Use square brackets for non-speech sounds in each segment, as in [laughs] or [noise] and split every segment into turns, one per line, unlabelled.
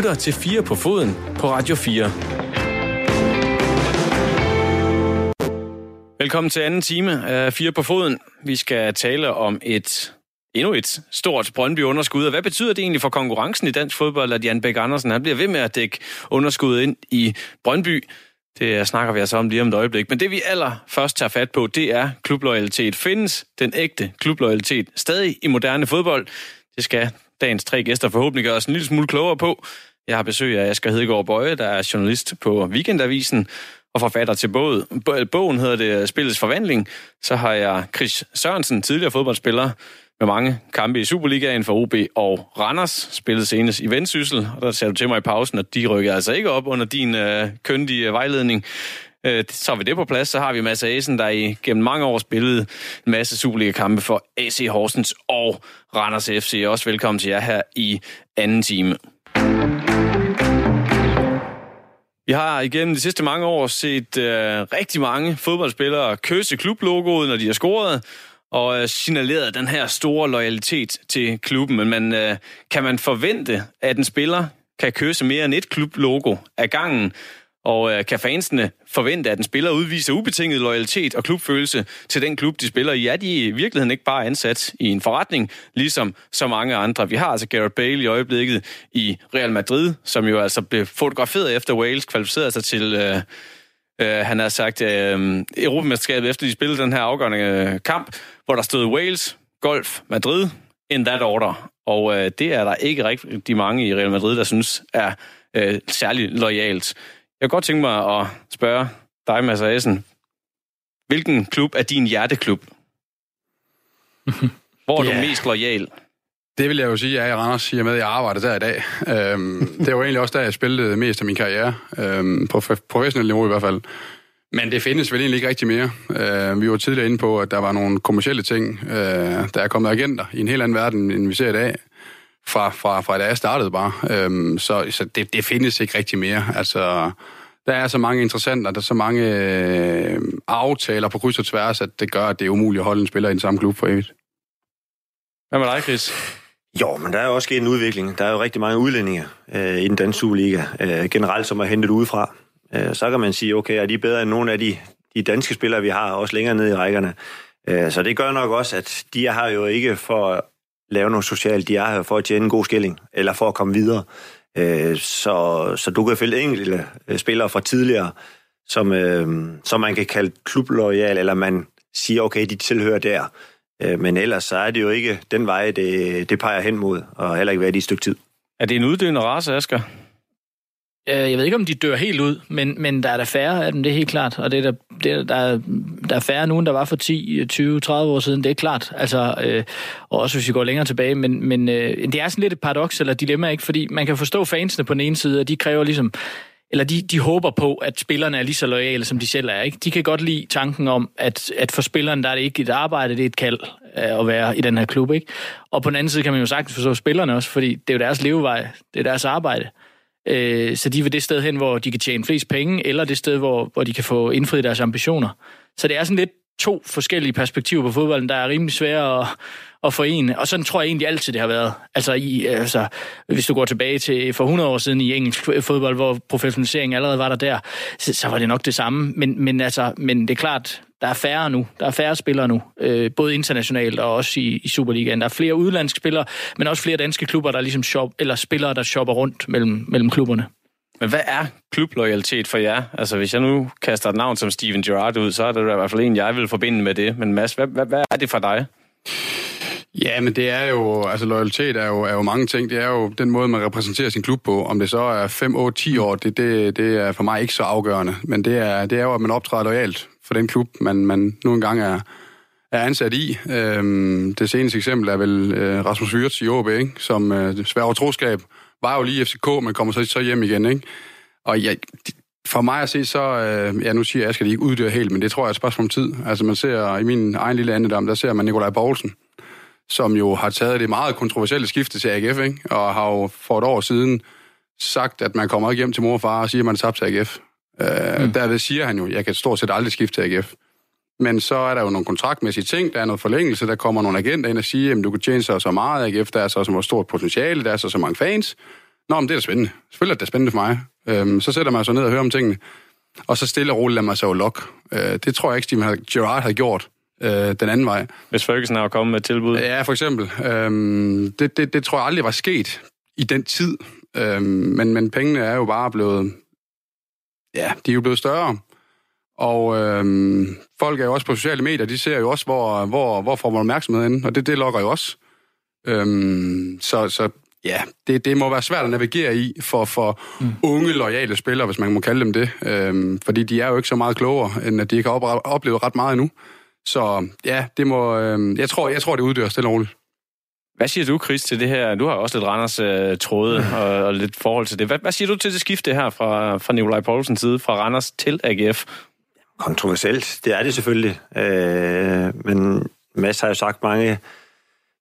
lytter til 4 på foden på Radio 4. Velkommen til anden time af 4 på foden. Vi skal tale om et endnu et stort Brøndby-underskud. Og hvad betyder det egentlig for konkurrencen i dansk fodbold, at Jan Bæk Andersen han bliver ved med at dække underskud ind i Brøndby? Det snakker vi altså om lige om et øjeblik. Men det vi allerførst tager fat på, det er klubloyalitet. Findes den ægte klubloyalitet stadig i moderne fodbold? Det skal dagens tre gæster forhåbentlig gøre os en lille smule klogere på. Jeg har besøg af Asger Hedegaard Bøje, der er journalist på Weekendavisen og forfatter til både, bogen hedder det Spillets Forvandling. Så har jeg Chris Sørensen, tidligere fodboldspiller, med mange kampe i Superligaen for OB og Randers, spillet senest i Vendsyssel, og der sagde du til mig i pausen, at de rykker altså ikke op under din øh, køndige vejledning. Øh, så har vi det på plads, så har vi Mads Asen, der i gennem mange år spillet en masse Superliga-kampe for AC Horsens og Randers FC. Også velkommen til jer her i anden time. Vi har igennem de sidste mange år set øh, rigtig mange fodboldspillere kysse klublogoet, når de har scoret, og øh, signaleret den her store loyalitet til klubben. Men man, øh, kan man forvente, at en spiller kan kysse mere end et klublogo ad gangen? Og øh, kan fansene forvente, at en spiller udviser ubetinget loyalitet og klubfølelse til den klub, de spiller i? Er de i virkeligheden ikke bare ansat i en forretning, ligesom så mange andre? Vi har altså Gareth Bale i øjeblikket i Real Madrid, som jo altså blev fotograferet efter Wales, kvalificerede sig til... Øh, øh, han har sagt øh, Europamesterskabet, efter de spillede den her afgørende øh, kamp, hvor der stod Wales, Golf, Madrid, in that order. Og øh, det er der ikke rigtig mange i Real Madrid, der synes er øh, særlig lojalt. Jeg kunne godt tænke mig at spørge dig, Mads Asen. Hvilken klub er din hjerteklub? [laughs] Hvor er yeah. du mest lojal?
Det vil jeg jo sige, at jeg er i Randers, i og med, at jeg arbejder der i dag. Øhm, [laughs] det var egentlig også der, jeg spillede mest af min karriere, øhm, på professionelt niveau i hvert fald. Men det findes vel egentlig ikke rigtig mere. Øh, vi var tidligere inde på, at der var nogle kommersielle ting, øh, der er kommet agenter i en helt anden verden, end vi ser i dag, fra, fra, fra da jeg startede bare. Øh, så så det, det findes ikke rigtig mere. Altså, der er så mange interessenter, der er så mange øh, aftaler på kryds og tværs, at det gør, at det er umuligt at holde en spiller i den samme klub for evigt.
Hvad med dig, Chris?
Jo, men der er jo også sket en udvikling. Der er jo rigtig mange udlændinge øh, i den danske Superliga, øh, generelt, som er hentet udefra. Øh, så kan man sige, okay, er de bedre end nogle af de, de danske spillere, vi har, også længere nede i rækkerne. Øh, så det gør nok også, at de her jo ikke for lave noget socialt, de er her for at tjene en god skilling, eller for at komme videre. Øh, så, så du kan finde enkelte øh, spillere fra tidligere, som, øh, som man kan kalde klublojal, eller man siger, okay, de tilhører der. Øh, men ellers så er det jo ikke den vej, det, det peger hen mod, og heller ikke været i et stykke tid.
Er det en uddøende race, Asger?
Øh, jeg ved ikke, om de dør helt ud, men, men der er der færre af dem, det er helt klart. Og det er der, det er, der, er, der er færre nu, der var for 10, 20, 30 år siden, det er klart. Altså, øh, og også hvis vi går længere tilbage. Men, men øh, det er sådan lidt et paradoks eller dilemma, ikke? Fordi man kan forstå fansene på den ene side, og de kræver ligesom eller de, de håber på, at spillerne er lige så lojale, som de selv er. Ikke? De kan godt lide tanken om, at, at for spillerne, der er det ikke et arbejde, det er et kald øh, at være i den her klub. Ikke? Og på den anden side kan man jo sagtens forstå spillerne også, fordi det er jo deres levevej, det er deres arbejde. Øh, så de vil det sted hen, hvor de kan tjene flest penge, eller det sted, hvor, hvor de kan få indfriet deres ambitioner. Så det er sådan lidt to forskellige perspektiver på fodbolden, der er rimelig svære at, at forene. Og sådan tror jeg egentlig altid, det har været. Altså, i, altså, hvis du går tilbage til for 100 år siden i engelsk fodbold, hvor professionalisering allerede var der der, så, så var det nok det samme. Men, men, altså, men det er klart, der er færre nu. Der er færre spillere nu, øh, både internationalt og også i, i Superligaen. Der er flere udenlandske spillere, men også flere danske klubber, der ligesom shop, eller spillere, der shopper rundt mellem, mellem klubberne.
Men hvad er klubloyalitet for jer? Altså, hvis jeg nu kaster et navn som Steven Gerrard ud, så er det i hvert fald en, jeg vil forbinde med det. Men Mads, hvad, hvad, hvad er det for dig?
Ja, men det er jo, altså loyalitet er jo, er jo mange ting. Det er jo den måde, man repræsenterer sin klub på. Om det så er 5, 8, 10 år, det, det, det er for mig ikke så afgørende. Men det er, det er jo, at man optræder lojalt for den klub, man, man nu engang er, er ansat i. Øhm, det seneste eksempel er vel øh, Rasmus Wirtz i OB, ikke? som øh, svær troskab var jo lige FCK, men kommer så, så hjem igen. Ikke? Og ja, for mig at se, så... Øh, ja, nu siger jeg, at de ikke uddør helt, men det tror jeg er et spørgsmål om tid. Altså, man ser i min egen lille andedam, der ser man Nikolaj Poulsen, som jo har taget det meget kontroversielle skifte til AGF, ikke? og har jo for et år siden sagt, at man kommer ikke hjem til mor og far og siger, at man er tabt til AGF. Øh, mm. Derved siger han jo, at jeg kan stort set aldrig skifte til AGF. Men så er der jo nogle kontraktmæssige ting, der er noget forlængelse, der kommer nogle agenter ind og siger, at du kan tjene så så meget AGF, der er så så stort potentiale, der er så så mange fans. Nå, men det er da spændende. Selvfølgelig er det spændende for mig. Øhm, så sætter man sig ned og hører om tingene. Og så stille og roligt lader man sig jo lok. Øh, det tror jeg ikke, Steven Gerrard havde gjort øh, den anden vej.
Hvis Ferguson har kommet med et tilbud?
Ja, for eksempel. Øhm, det, det, det tror jeg aldrig var sket i den tid. Øhm, men, men pengene er jo bare blevet... Ja, de er jo blevet større. Og øhm, folk er jo også på sociale medier, de ser jo også, hvor, hvor, hvor får man opmærksomhed ind, og det, det lokker jo også. Øhm, så, så ja, det, det må være svært at navigere i for, for mm. unge, lojale spillere, hvis man må kalde dem det. Øhm, fordi de er jo ikke så meget klogere, end at de ikke har oplevet ret meget endnu. Så ja, det må, øhm, jeg, tror, jeg tror, det uddør stille og roligt.
Hvad siger du, Chris, til det her? Du har også lidt Randers øh, tråde [laughs] og, og lidt forhold til det. Hvad, hvad siger du til det skifte her fra, fra Nikolaj Poulsens side, fra Randers til AGF?
Kontroversielt, det er det selvfølgelig. Øh, men Mads har jo sagt mange,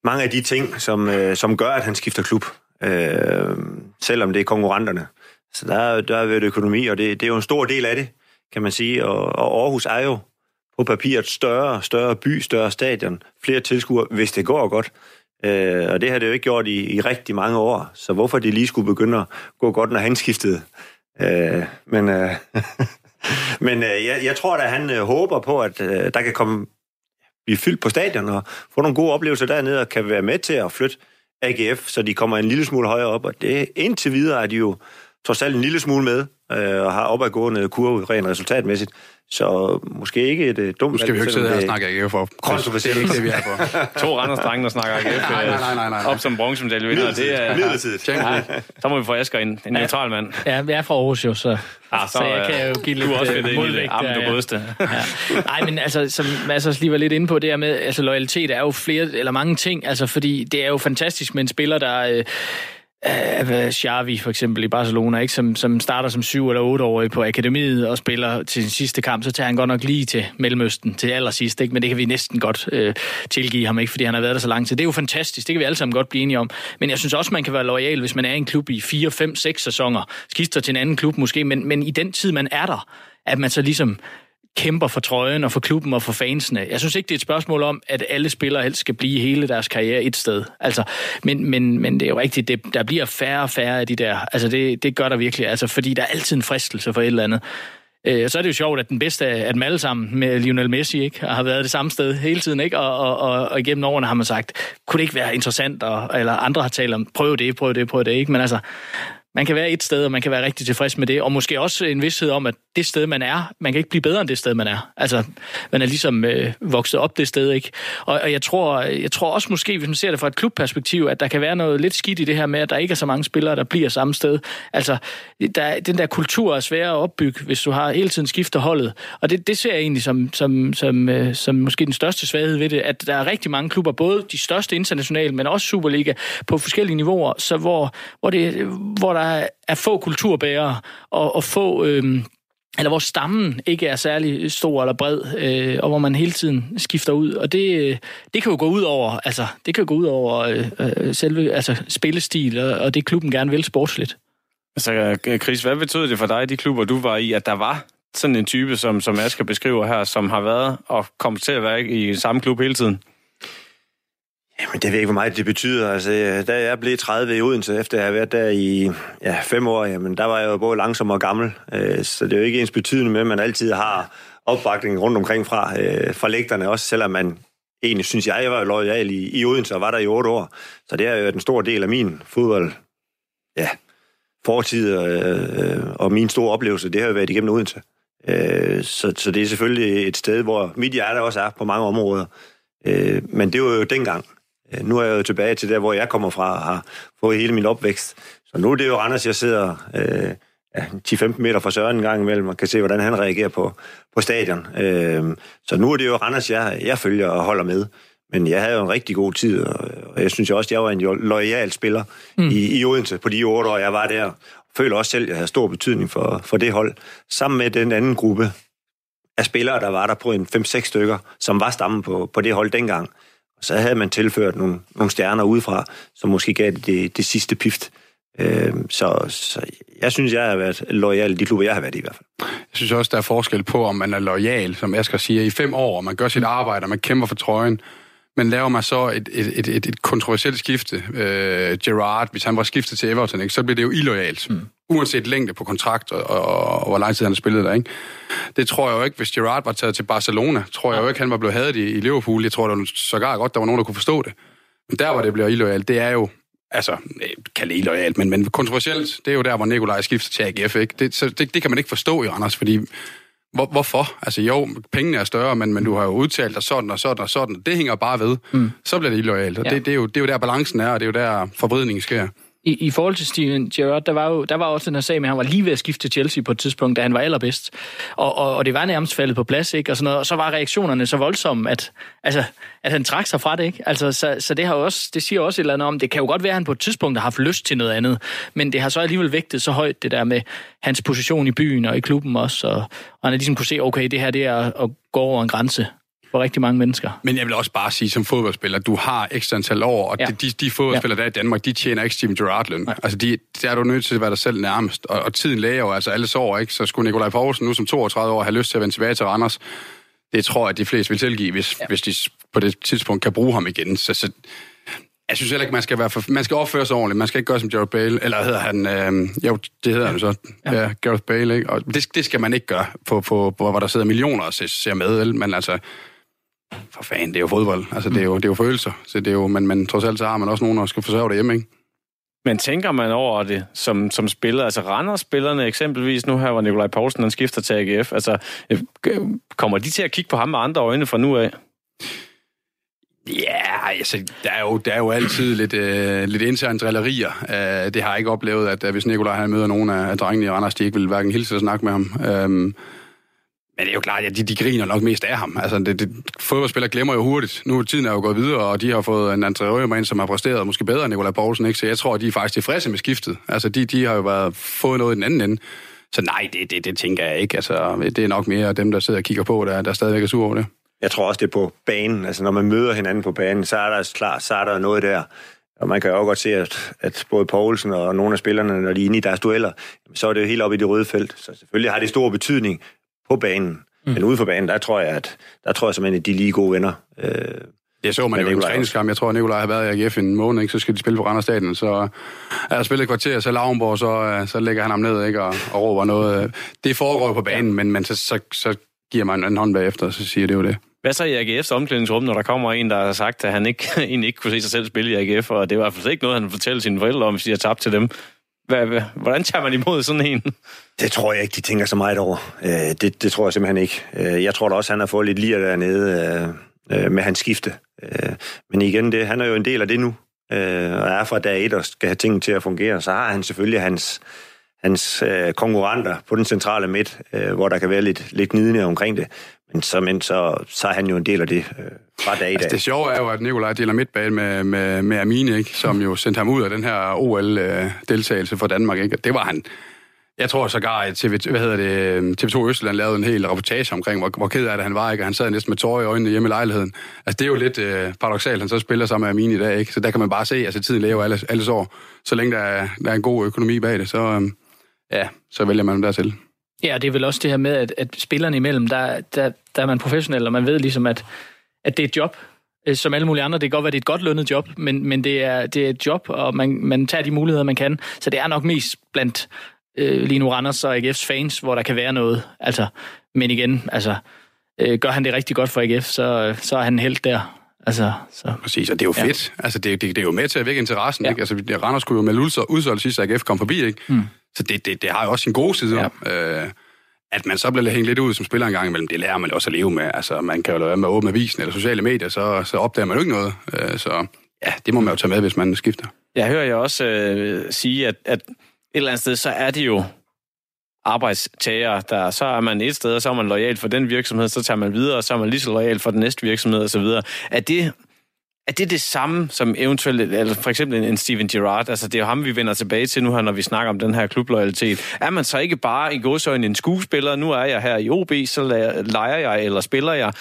mange af de ting, som, øh, som gør, at han skifter klub. Øh, selvom det er konkurrenterne. Så der, der er jo økonomi, og det, det er jo en stor del af det, kan man sige. Og, og Aarhus er jo på papiret større, større by, større stadion, flere tilskuere, hvis det går godt. Øh, og det har det jo ikke gjort i, i rigtig mange år, så hvorfor de lige skulle begynde at gå godt, når han skiftede. Øh, men øh, [laughs] [laughs] men øh, jeg, jeg tror at han øh, håber på, at øh, der kan komme blive fyldt på stadion og få nogle gode oplevelser dernede, og kan være med til at flytte AGF, så de kommer en lille smule højere op. Og det indtil videre er de jo trods alt en lille smule med, øh, og har opadgående kurve rent resultatmæssigt. Så måske ikke et uh, dumt...
Nu skal vi jo ikke sidde her og snakke AGF for.
Kontroversielt.
Det er ikke det, vi er for. [laughs]
to Randers drenge, der snakker AGF
nej, nej, nej, nej,
op som bronzemedaljevinder.
Det er midlertidigt.
Ja, så må vi få Asger ind. En neutral mand.
Ja, vi er fra Aarhus jo, så,
ah, så,
så jeg kan jo give lidt
du også
uh, modvægt.
Ja, du godeste.
ja. Nej, men altså, som Mads lige var lidt inde på, det her med, altså loyalitet er jo flere, eller mange ting, altså fordi det er jo fantastisk med en spiller, der... Øh, Xavi for eksempel i Barcelona, ikke? Som, som starter som syv eller otte år på akademiet og spiller til sin sidste kamp, så tager han godt nok lige til Mellemøsten til allersidst, ikke? men det kan vi næsten godt øh, tilgive ham, ikke? fordi han har været der så lang tid. Det er jo fantastisk, det kan vi alle sammen godt blive enige om. Men jeg synes også, man kan være lojal, hvis man er i en klub i 4, 5, 6 sæsoner, skifter til en anden klub måske, men, men i den tid, man er der, at man så ligesom kæmper for trøjen og for klubben og for fansene. Jeg synes ikke, det er et spørgsmål om, at alle spillere helst skal blive hele deres karriere et sted. Altså, men, men, men det er jo rigtigt, det, der bliver færre og færre af de der. Altså, det, det gør der virkelig, altså, fordi der er altid en fristelse for et eller andet. Øh, så er det jo sjovt, at den bedste af dem alle sammen med Lionel Messi ikke, har været det samme sted hele tiden. Ikke? Og, og, og, og igennem årene har man sagt, kunne det ikke være interessant? Og, eller andre har talt om, prøv det, prøv det, prøv det. Ikke? Men altså, man kan være et sted, og man kan være rigtig tilfreds med det, og måske også en vidshed om, at det sted, man er, man kan ikke blive bedre end det sted, man er. Altså, man er ligesom øh, vokset op det sted, ikke? Og, og jeg, tror, jeg tror også måske, hvis man ser det fra et klubperspektiv, at der kan være noget lidt skidt i det her med, at der ikke er så mange spillere, der bliver samme sted. Altså, der, den der kultur er svær at opbygge, hvis du har hele tiden skifter holdet. Og det, det ser jeg egentlig som, som, som, øh, som måske den største svaghed ved det, at der er rigtig mange klubber, både de største internationale, men også Superliga, på forskellige niveauer, så hvor, hvor, det, hvor der er få kulturbærere og, og få... Øh, eller hvor stammen ikke er særlig stor eller bred, øh, og hvor man hele tiden skifter ud. Og det, øh, det kan jo gå ud over, altså, det kan jo gå ud over øh, øh selve altså, spillestil, og, og det klubben gerne vil sportsligt.
Altså, Chris, hvad betød det for dig, de klubber, du var i, at der var sådan en type, som, som Asger beskriver her, som har været og kommer til at være i samme klub hele tiden?
Jamen, det ved jeg ikke, hvor meget det betyder. Altså, da jeg blev 30 i Odense, efter jeg har været der i ja, fem år, jamen, der var jeg jo både langsom og gammel. Øh, så det er jo ikke ens betydende med, at man altid har opbakning rundt omkring fra, øh, fra lægterne, også selvom man egentlig synes, jeg, jeg var lojal i, i Odense og var der i otte år. Så det er jo en stor del af min fodbold, ja, fortid øh, og min store oplevelse, det har jo været igennem Odense. Øh, så, så det er selvfølgelig et sted, hvor mit hjerte også er på mange områder. Øh, men det var jo dengang. Øh, nu er jeg jo tilbage til der, hvor jeg kommer fra og har fået hele min opvækst. Så nu er det jo Anders, jeg sidder øh, ja, 10-15 meter fra Søren en gang imellem og kan se, hvordan han reagerer på, på stadion. Øh, så nu er det jo Anders, jeg, jeg følger og holder med. Men jeg havde jo en rigtig god tid, og jeg synes også, at jeg var en lojal spiller mm. i, i Odense på de otte år, jeg var der. Føler også selv, at jeg havde stor betydning for, for det hold. Sammen med den anden gruppe af spillere, der var der på en 5-6 stykker, som var stammen på, på det hold dengang. Og så havde man tilført nogle, nogle stjerner udefra, som måske gav det, det, det sidste pift. Øh, så, så jeg synes, jeg har været lojal i de klubber, jeg har været i, i hvert fald.
Jeg synes også, der er forskel på, om man er lojal, som Asger siger, i fem år, og man gør sit arbejde, og man kæmper for trøjen, men laver man så et, et, et, et, et kontroversielt skifte, øh, Gerard, hvis han var skiftet til Everton, ikke, så bliver det jo illoyalt. Mm. Uanset længde på kontrakt og, og, og, hvor lang tid han har spillet der. Ikke? Det tror jeg jo ikke, hvis Gerard var taget til Barcelona, tror jeg jo ikke, han var blevet hadet i, i Liverpool. Jeg tror, det var sågar godt, der var nogen, der kunne forstå det. Men der, hvor det bliver illoyalt, det er jo altså, kan det illoyalt, men, men kontroversielt, det er jo der, hvor Nikolaj skifter til AGF, ikke? Det, så det, det kan man ikke forstå i Randers, fordi hvor, hvorfor? Altså jo, pengene er større, men, men du har jo udtalt dig sådan og sådan og sådan. Det hænger bare ved. Mm. Så bliver det illoyalt. Ja. det, det, er jo, det er jo der balancen er, og det er jo der forvridningen sker
i, i forhold til Steven Gerrard, der var jo der var også den her sag med, at han var lige ved at skifte til Chelsea på et tidspunkt, da han var allerbedst. Og, og, og det var nærmest faldet på plads, ikke? Og, sådan noget. og så var reaktionerne så voldsomme, at, altså, at han trak sig fra det. Ikke? Altså, så, så det, har også, det siger også et eller andet om, det kan jo godt være, at han på et tidspunkt har haft lyst til noget andet, men det har så alligevel vægtet så højt, det der med hans position i byen og i klubben også, og, og han har ligesom kunne se, okay, det her det er at gå over en grænse for rigtig mange mennesker.
Men jeg vil også bare sige, som fodboldspiller, du har ekstra antal år, og ja. de, de fodboldspillere, ja. der er i Danmark, de tjener ikke Steven Gerrard-løn. Ja. Altså, de, der er du nødt til at være dig selv nærmest, og, og tiden læger jo altså alle år, ikke? Så skulle Nikolaj Poulsen nu som 32 år have lyst til at vende tilbage til Randers. Det tror jeg, at de fleste vil tilgive, hvis, ja. hvis de på det tidspunkt kan bruge ham igen. Så, så jeg synes heller ikke, man skal, være for, man skal opføre sig ordentligt. Man skal ikke gøre som Jared Bale, eller hedder han... Øh, jo, det hedder han så. Ja, ja Gareth Bale, ikke? Og det, det skal man ikke gøre, på, på, på, hvor der sidder millioner og ser med, men altså for fanden, det er jo fodbold. Altså, det er jo, det er jo følelser. Så det er jo, men, men trods alt så har man også nogen, der skal forsørge det hjemme, ikke?
Men tænker man over det som, som spiller? Altså Randers-spillerne eksempelvis, nu her hvor Nikolaj Poulsen han skifter til AGF, altså øh, kommer de til at kigge på ham med andre øjne fra nu af?
Ja, altså, der er jo, der er jo altid lidt, øh, lidt interne drillerier. Uh, det har jeg ikke oplevet, at, at hvis Nikolaj han møder nogen af, af drengene i Randers, de ikke vil hverken hilse eller snakke med ham. Um, men det er jo klart, at de, de griner nok mest af ham. Altså, det, det, fodboldspillere glemmer jo hurtigt. Nu tiden er jo gået videre, og de har fået en André ind, som har præsteret måske bedre end Nikolaj Poulsen. Ikke? Så jeg tror, at de er faktisk tilfredse med skiftet. Altså, de, de har jo været, fået noget i den anden ende. Så nej, det, det, det tænker jeg ikke. Altså, det er nok mere dem, der sidder og kigger på, der, der stadigvæk er sur over det.
Jeg tror også, det er på banen. Altså, når man møder hinanden på banen, så er der altså klar, så er der noget der. Og man kan jo også godt se, at, at både Poulsen og nogle af spillerne, når de er inde i deres dueller, så er det jo helt op i det røde felt. Så selvfølgelig har det stor betydning på banen. Mm. Men ude for banen, der tror jeg, at der tror jeg simpelthen, at de er lige gode venner. Øh,
det så man jo i en træningskamp. Jeg tror, at Nikolaj har været i AGF en måned, ikke? så skal de spille på Randers Stadion. Så er der spillet et kvarter, så Lavnborg, så, øh, så lægger han ham ned ikke? Og, og råber noget. Det foregår på banen, men, men så, så, så giver man en hånd bagefter, og så siger det jo det.
Hvad så i AGF's omklædningsrum, når der kommer en, der har sagt, at han ikke, [laughs] egentlig ikke kunne se sig selv spille i AGF, og det var i hvert fald ikke noget, han fortæller sine forældre om, hvis de har tabt til dem? Hvad, hvad, hvordan tager man imod sådan en?
Det tror jeg ikke, de tænker så meget over. Øh, det, det tror jeg simpelthen ikke. Øh, jeg tror da også, han har fået lidt lir dernede øh, øh med hans skifte. Øh, men igen, det, han er jo en del af det nu. Øh, og er fra dag et og skal have tingene til at fungere. Så har han selvfølgelig hans, hans konkurrenter på den centrale midt, hvor der kan være lidt, lidt gnidende omkring det. Men så, men så, så er han jo en del af det øh, fra dag i altså,
dag. det sjove er jo, at Nikolaj deler midtbane med, med, med Amine, ikke? som jo sendte ham ud af den her OL-deltagelse for Danmark. Ikke? Det var han... Jeg tror sågar, at TV, hvad hedder det, TV2 Østland lavede en hel reportage omkring, hvor, hvor ked af det han var, ikke? han sad næsten med tårer i øjnene hjemme i lejligheden. Altså, det er jo lidt øh, paradoxalt, han så spiller sammen med Amine i dag, ikke? Så der kan man bare se, at altså, tiden lever alle, alle år. Så længe der er, der er en god økonomi bag det, så, øh, ja, så vælger man dertil.
Ja, det er vel også det her med, at, at spillerne imellem, der, der, der er man professionel, og man ved ligesom, at, at det er et job, øh, som alle mulige andre. Det kan godt være, det er et godt lønnet job, men, men det, er, det er et job, og man, man tager de muligheder, man kan. Så det er nok mest blandt øh, lige nu Randers og AGF's fans, hvor der kan være noget. Altså, men igen, altså, øh, gør han det rigtig godt for AGF, så, så er han helt der. Altså, så.
Præcis, og det er jo ja. fedt. Altså, det, det, det, er jo med til at vække interessen. Ja. Ikke? Altså, Randers skulle jo med udsolgt sidst, at AGF kom forbi. Ikke? Mm. Så det, det, det har jo også sin gode side. Ja. Øh, at man så bliver hængt lidt ud som spiller en gang imellem, det lærer man også at leve med. Altså, man kan jo lade være med at åbne avisen eller sociale medier, så, så opdager man jo ikke noget. Øh, så ja, det må man jo tage med, hvis man skifter.
Jeg hører jeg også øh, sige, at, at et eller andet sted, så er det jo arbejdstager, der så er man et sted, og så er man lojal for den virksomhed, så tager man videre, og så er man lige så lojal for den næste virksomhed osv. Er det er det det samme som eventuelt, eller for eksempel en Steven Gerrard? Altså, det er jo ham, vi vender tilbage til nu her, når vi snakker om den her klubloyalitet. Er man så ikke bare i godsøjne en skuespiller? Nu er jeg her i OB, så leger jeg, eller spiller jeg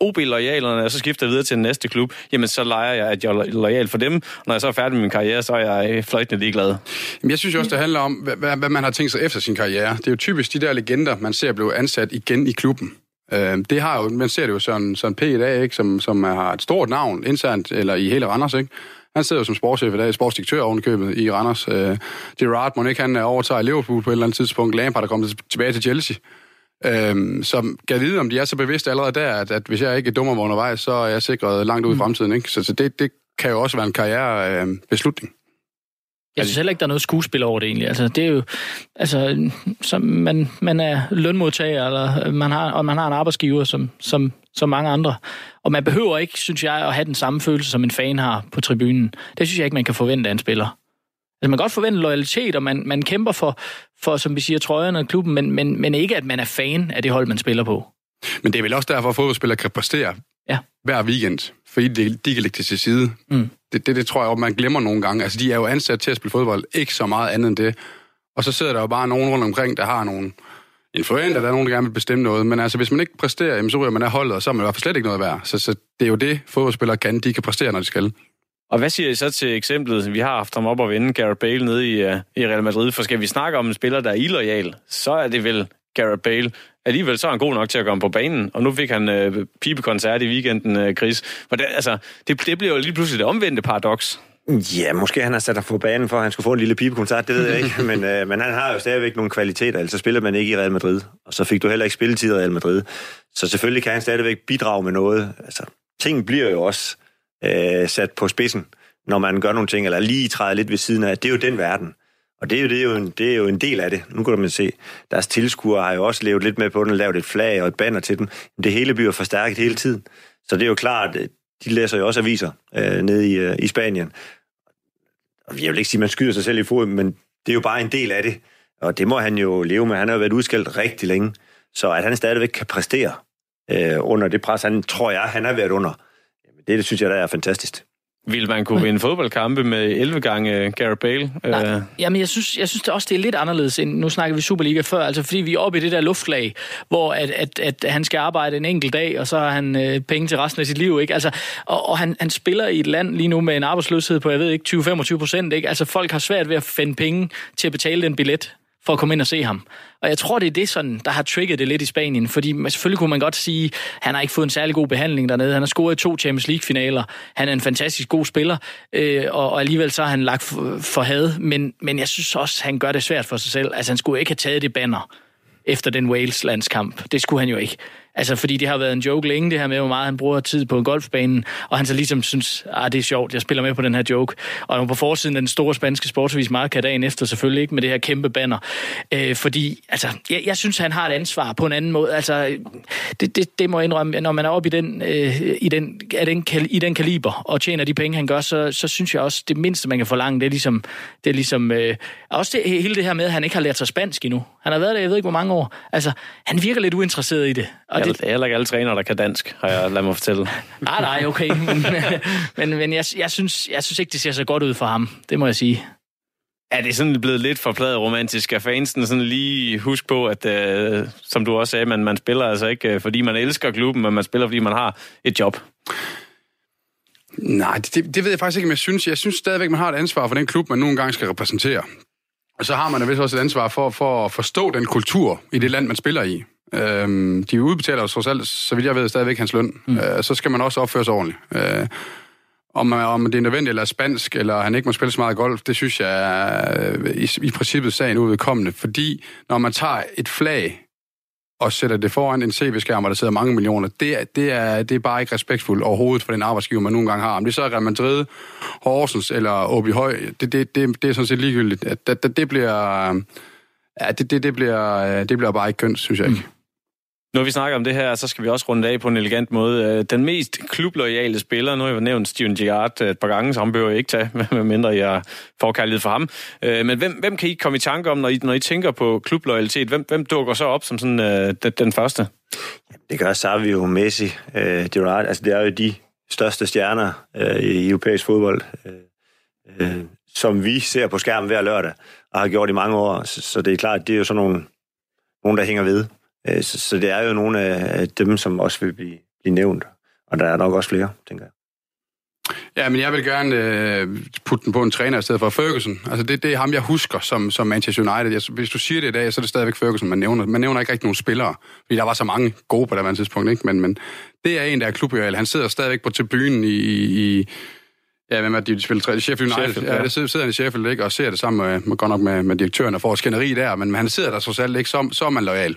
OB-loyalerne, og så skifter jeg videre til den næste klub. Jamen, så leger jeg, at jeg er lojal for dem. Når jeg så er færdig med min karriere, så er jeg øh, fløjtende ligeglad.
Jamen, jeg synes også, det handler om, hvad, hvad man har tænkt sig efter sin karriere. Det er jo typisk de der legender, man ser blive ansat igen i klubben. Øh, det har jo, man ser det jo sådan, sådan P i dag, ikke? Som, som har et stort navn internt, eller i hele Randers, ikke? Han sidder jo som sportschef i dag, sportsdirektør ovenikøbet i Randers. Øh, Gerard, må ikke han overtager Liverpool på et eller andet tidspunkt. Lampard er kommet tilbage til Chelsea. Øhm, så kan vide, om de er så bevidste allerede der, at, at hvis jeg ikke er dummer undervejs, så er jeg sikret langt ud i mm. fremtiden. Ikke? Så, så det, det kan jo også være en karrierebeslutning. Øh, beslutning.
Jeg synes heller ikke, der er noget skuespil over det egentlig. Altså, det er jo, altså, så man, man er lønmodtager, eller man har, og man har en arbejdsgiver, som, som, som mange andre. Og man behøver ikke, synes jeg, at have den samme følelse, som en fan har på tribunen. Det synes jeg ikke, man kan forvente af en spiller. Altså, man kan godt forvente loyalitet, og man, man kæmper for, for, som vi siger, trøjerne og klubben, men, men, men ikke, at man er fan af det hold, man spiller på.
Men det er vel også derfor, at fodboldspillere kan præstere ja. hver weekend, fordi de, de kan lægge det til side. Mm. Det, det, det tror jeg også, man glemmer nogle gange. Altså, de er jo ansat til at spille fodbold, ikke så meget andet end det. Og så sidder der jo bare nogen rundt omkring, der har nogle influenter, der er nogen, der gerne vil bestemme noget. Men altså, hvis man ikke præsterer, jamen, så ryger man af holdet, og så er man i hvert fald slet ikke noget værd. Så, så det er jo det, fodboldspillere kan. De kan præstere, når de skal.
Og hvad siger I så til eksemplet, vi har haft ham op og vende, Gareth Bale nede i, uh, i Real Madrid, for skal vi snakke om en spiller, der er illoyal, så er det vel Gareth Bale. Alligevel så er han god nok til at komme på banen, og nu fik han uh, pibekoncert i weekenden, uh, Chris. For det, altså, det, det bliver jo lige pludselig det omvendte paradoks.
Ja, måske han har sat dig på banen for, at han skulle få en lille pibekoncert, det ved jeg ikke. [laughs] Men, uh, men han har jo stadigvæk nogle kvaliteter, altså spiller man ikke i Real Madrid. Og så fik du heller ikke spilletid i Real Madrid. Så selvfølgelig kan han stadigvæk bidrage med noget. Altså, ting bliver jo også uh, sat på spidsen når man gør nogle ting, eller lige træder lidt ved siden af. Det er jo den verden. Og det er jo, det er jo, en, det er jo en del af det. Nu kan man se, deres tilskuere har jo også levet lidt med på den, lavet et flag og et banner til dem. Det hele bliver forstærket hele tiden. Så det er jo klart, øh, de læser jo også aviser øh, nede i, øh, i Spanien. Og jeg vil ikke sige, at man skyder sig selv i foden, men det er jo bare en del af det. Og det må han jo leve med. Han har jo været udskældt rigtig længe. Så at han stadigvæk kan præstere øh, under det pres, han tror jeg, han har været under, det, det synes jeg, der er fantastisk.
Vil man kunne vinde fodboldkampe med 11 gange Gareth Bale?
Nej, øh. jamen jeg synes, jeg synes det også, det er lidt anderledes end, nu snakker vi Superliga før, altså fordi vi er oppe i det der luftlag, hvor at, at, at han skal arbejde en enkelt dag, og så har han øh, penge til resten af sit liv, ikke? Altså, og, og han, han spiller i et land lige nu med en arbejdsløshed på, jeg ved ikke, 20-25 procent, ikke? Altså folk har svært ved at finde penge til at betale den billet for at komme ind og se ham. Og jeg tror, det er det, sådan, der har trigget det lidt i Spanien, fordi selvfølgelig kunne man godt sige, at han har ikke fået en særlig god behandling dernede. Han har scoret to Champions League-finaler. Han er en fantastisk god spiller, øh, og, og alligevel så har han lagt for, for had. Men, men jeg synes også, han gør det svært for sig selv. Altså, han skulle ikke have taget det banner efter den Wales-landskamp. Det skulle han jo ikke. Altså, fordi det har været en joke længe, det her med, hvor meget han bruger tid på golfbanen, og han så ligesom synes, ah, det er sjovt, jeg spiller med på den her joke. Og på forsiden af den store spanske sportsvis Marca dagen efter, selvfølgelig ikke med det her kæmpe banner. Øh, fordi, altså, jeg, jeg synes, han har et ansvar på en anden måde. Altså, det, det, det må jeg indrømme, når man er oppe i den, øh, i, den, er den, i den kaliber, og tjener de penge, han gør, så, så synes jeg også, det mindste, man kan forlange, det er ligesom, det er ligesom øh, også det, hele det her med, at han ikke har lært sig spansk endnu. Han har været der, jeg ved ikke, hvor mange år. Altså, han virker lidt uinteresseret i det.
Og det, det er heller ikke alle trænere, der kan dansk, har jeg ladet mig fortælle.
nej, [laughs] nej, okay. [laughs] Men, men, men jeg, jeg, synes, jeg synes ikke, det ser så godt ud for ham. Det må jeg sige.
Er det sådan blevet lidt forpladet romantisk? af fansen sådan lige husk på, at uh, som du også sagde, man, man spiller altså ikke, uh, fordi man elsker klubben, men man spiller, fordi man har et job?
Nej, det, det ved jeg faktisk ikke, men jeg synes, jeg synes stadigvæk, man har et ansvar for den klub, man nogle gange skal repræsentere. Og så har man vist også et ansvar for, for at forstå den kultur i det land, man spiller i. Øhm, de udbetaler trods alt, så vidt jeg ved, stadigvæk hans løn. Mm. Øh, så skal man også opføre sig ordentligt. Øh, om, om det er nødvendigt eller spansk, eller han ikke må spille så meget golf, det synes jeg er øh, i, i princippet sagen udvedkommende. Fordi når man tager et flag og sætter det foran en CV-skærm, hvor der sidder mange millioner, det, er, det, er, det er bare ikke respektfuldt overhovedet for den arbejdsgiver, man nogle gange har. Om det så er Real Madrid, Horsens eller Åby Høj, det, det, det, det er sådan set ligegyldigt. Det, det, det bliver... Ja, det, det, det, bliver, det bliver bare ikke kønt, synes jeg ikke. Mm.
Når vi snakker om det her, så skal vi også runde af på en elegant måde. Øh, den mest klubloyale spiller, nu har jeg nævnt Steven Gerrard øh, et par gange, så ham behøver jeg ikke tage, [laughs] medmindre jeg får kærlighed for ham. Øh, men hvem, hvem kan I komme i tanke om, når I, når I tænker på klubloyalitet? Hvem, hvem dukker så op som sådan, uh, den, den første?
Det gør Savio, Messi, uh, Gerrard. Altså, det er jo de største stjerner uh, i europæisk fodbold, uh, uh, som vi ser på skærmen hver lørdag, og har gjort i mange år. Så, så det er klart, det er jo sådan nogle, nogle der hænger ved. Øh, så, så det er jo nogle af dem, som også vil blive, blive nævnt. Og der er nok også flere, tænker jeg.
Ja, men jeg vil gerne øh, putte den på en træner i stedet for Ferguson. Altså, det, det er ham, jeg husker som, som Manchester United. Jeg, hvis du siger det i dag, så er det stadigvæk Ferguson, man nævner. Man nævner ikke rigtig nogen spillere, fordi der var så mange gode på det tidspunkt, ikke? Men, men det er en, der er klubjøl. Han sidder stadigvæk på tribunen i, i Ja, hvem er det, de spiller tre? Sheffield United. Sheffield, ja. ja, det sidder, sidder han i Sheffield, ikke? Og ser det sammen med, med godt nok med, med direktøren og får skænderi der, men han sidder der trods alt ikke, så, så er man lojal.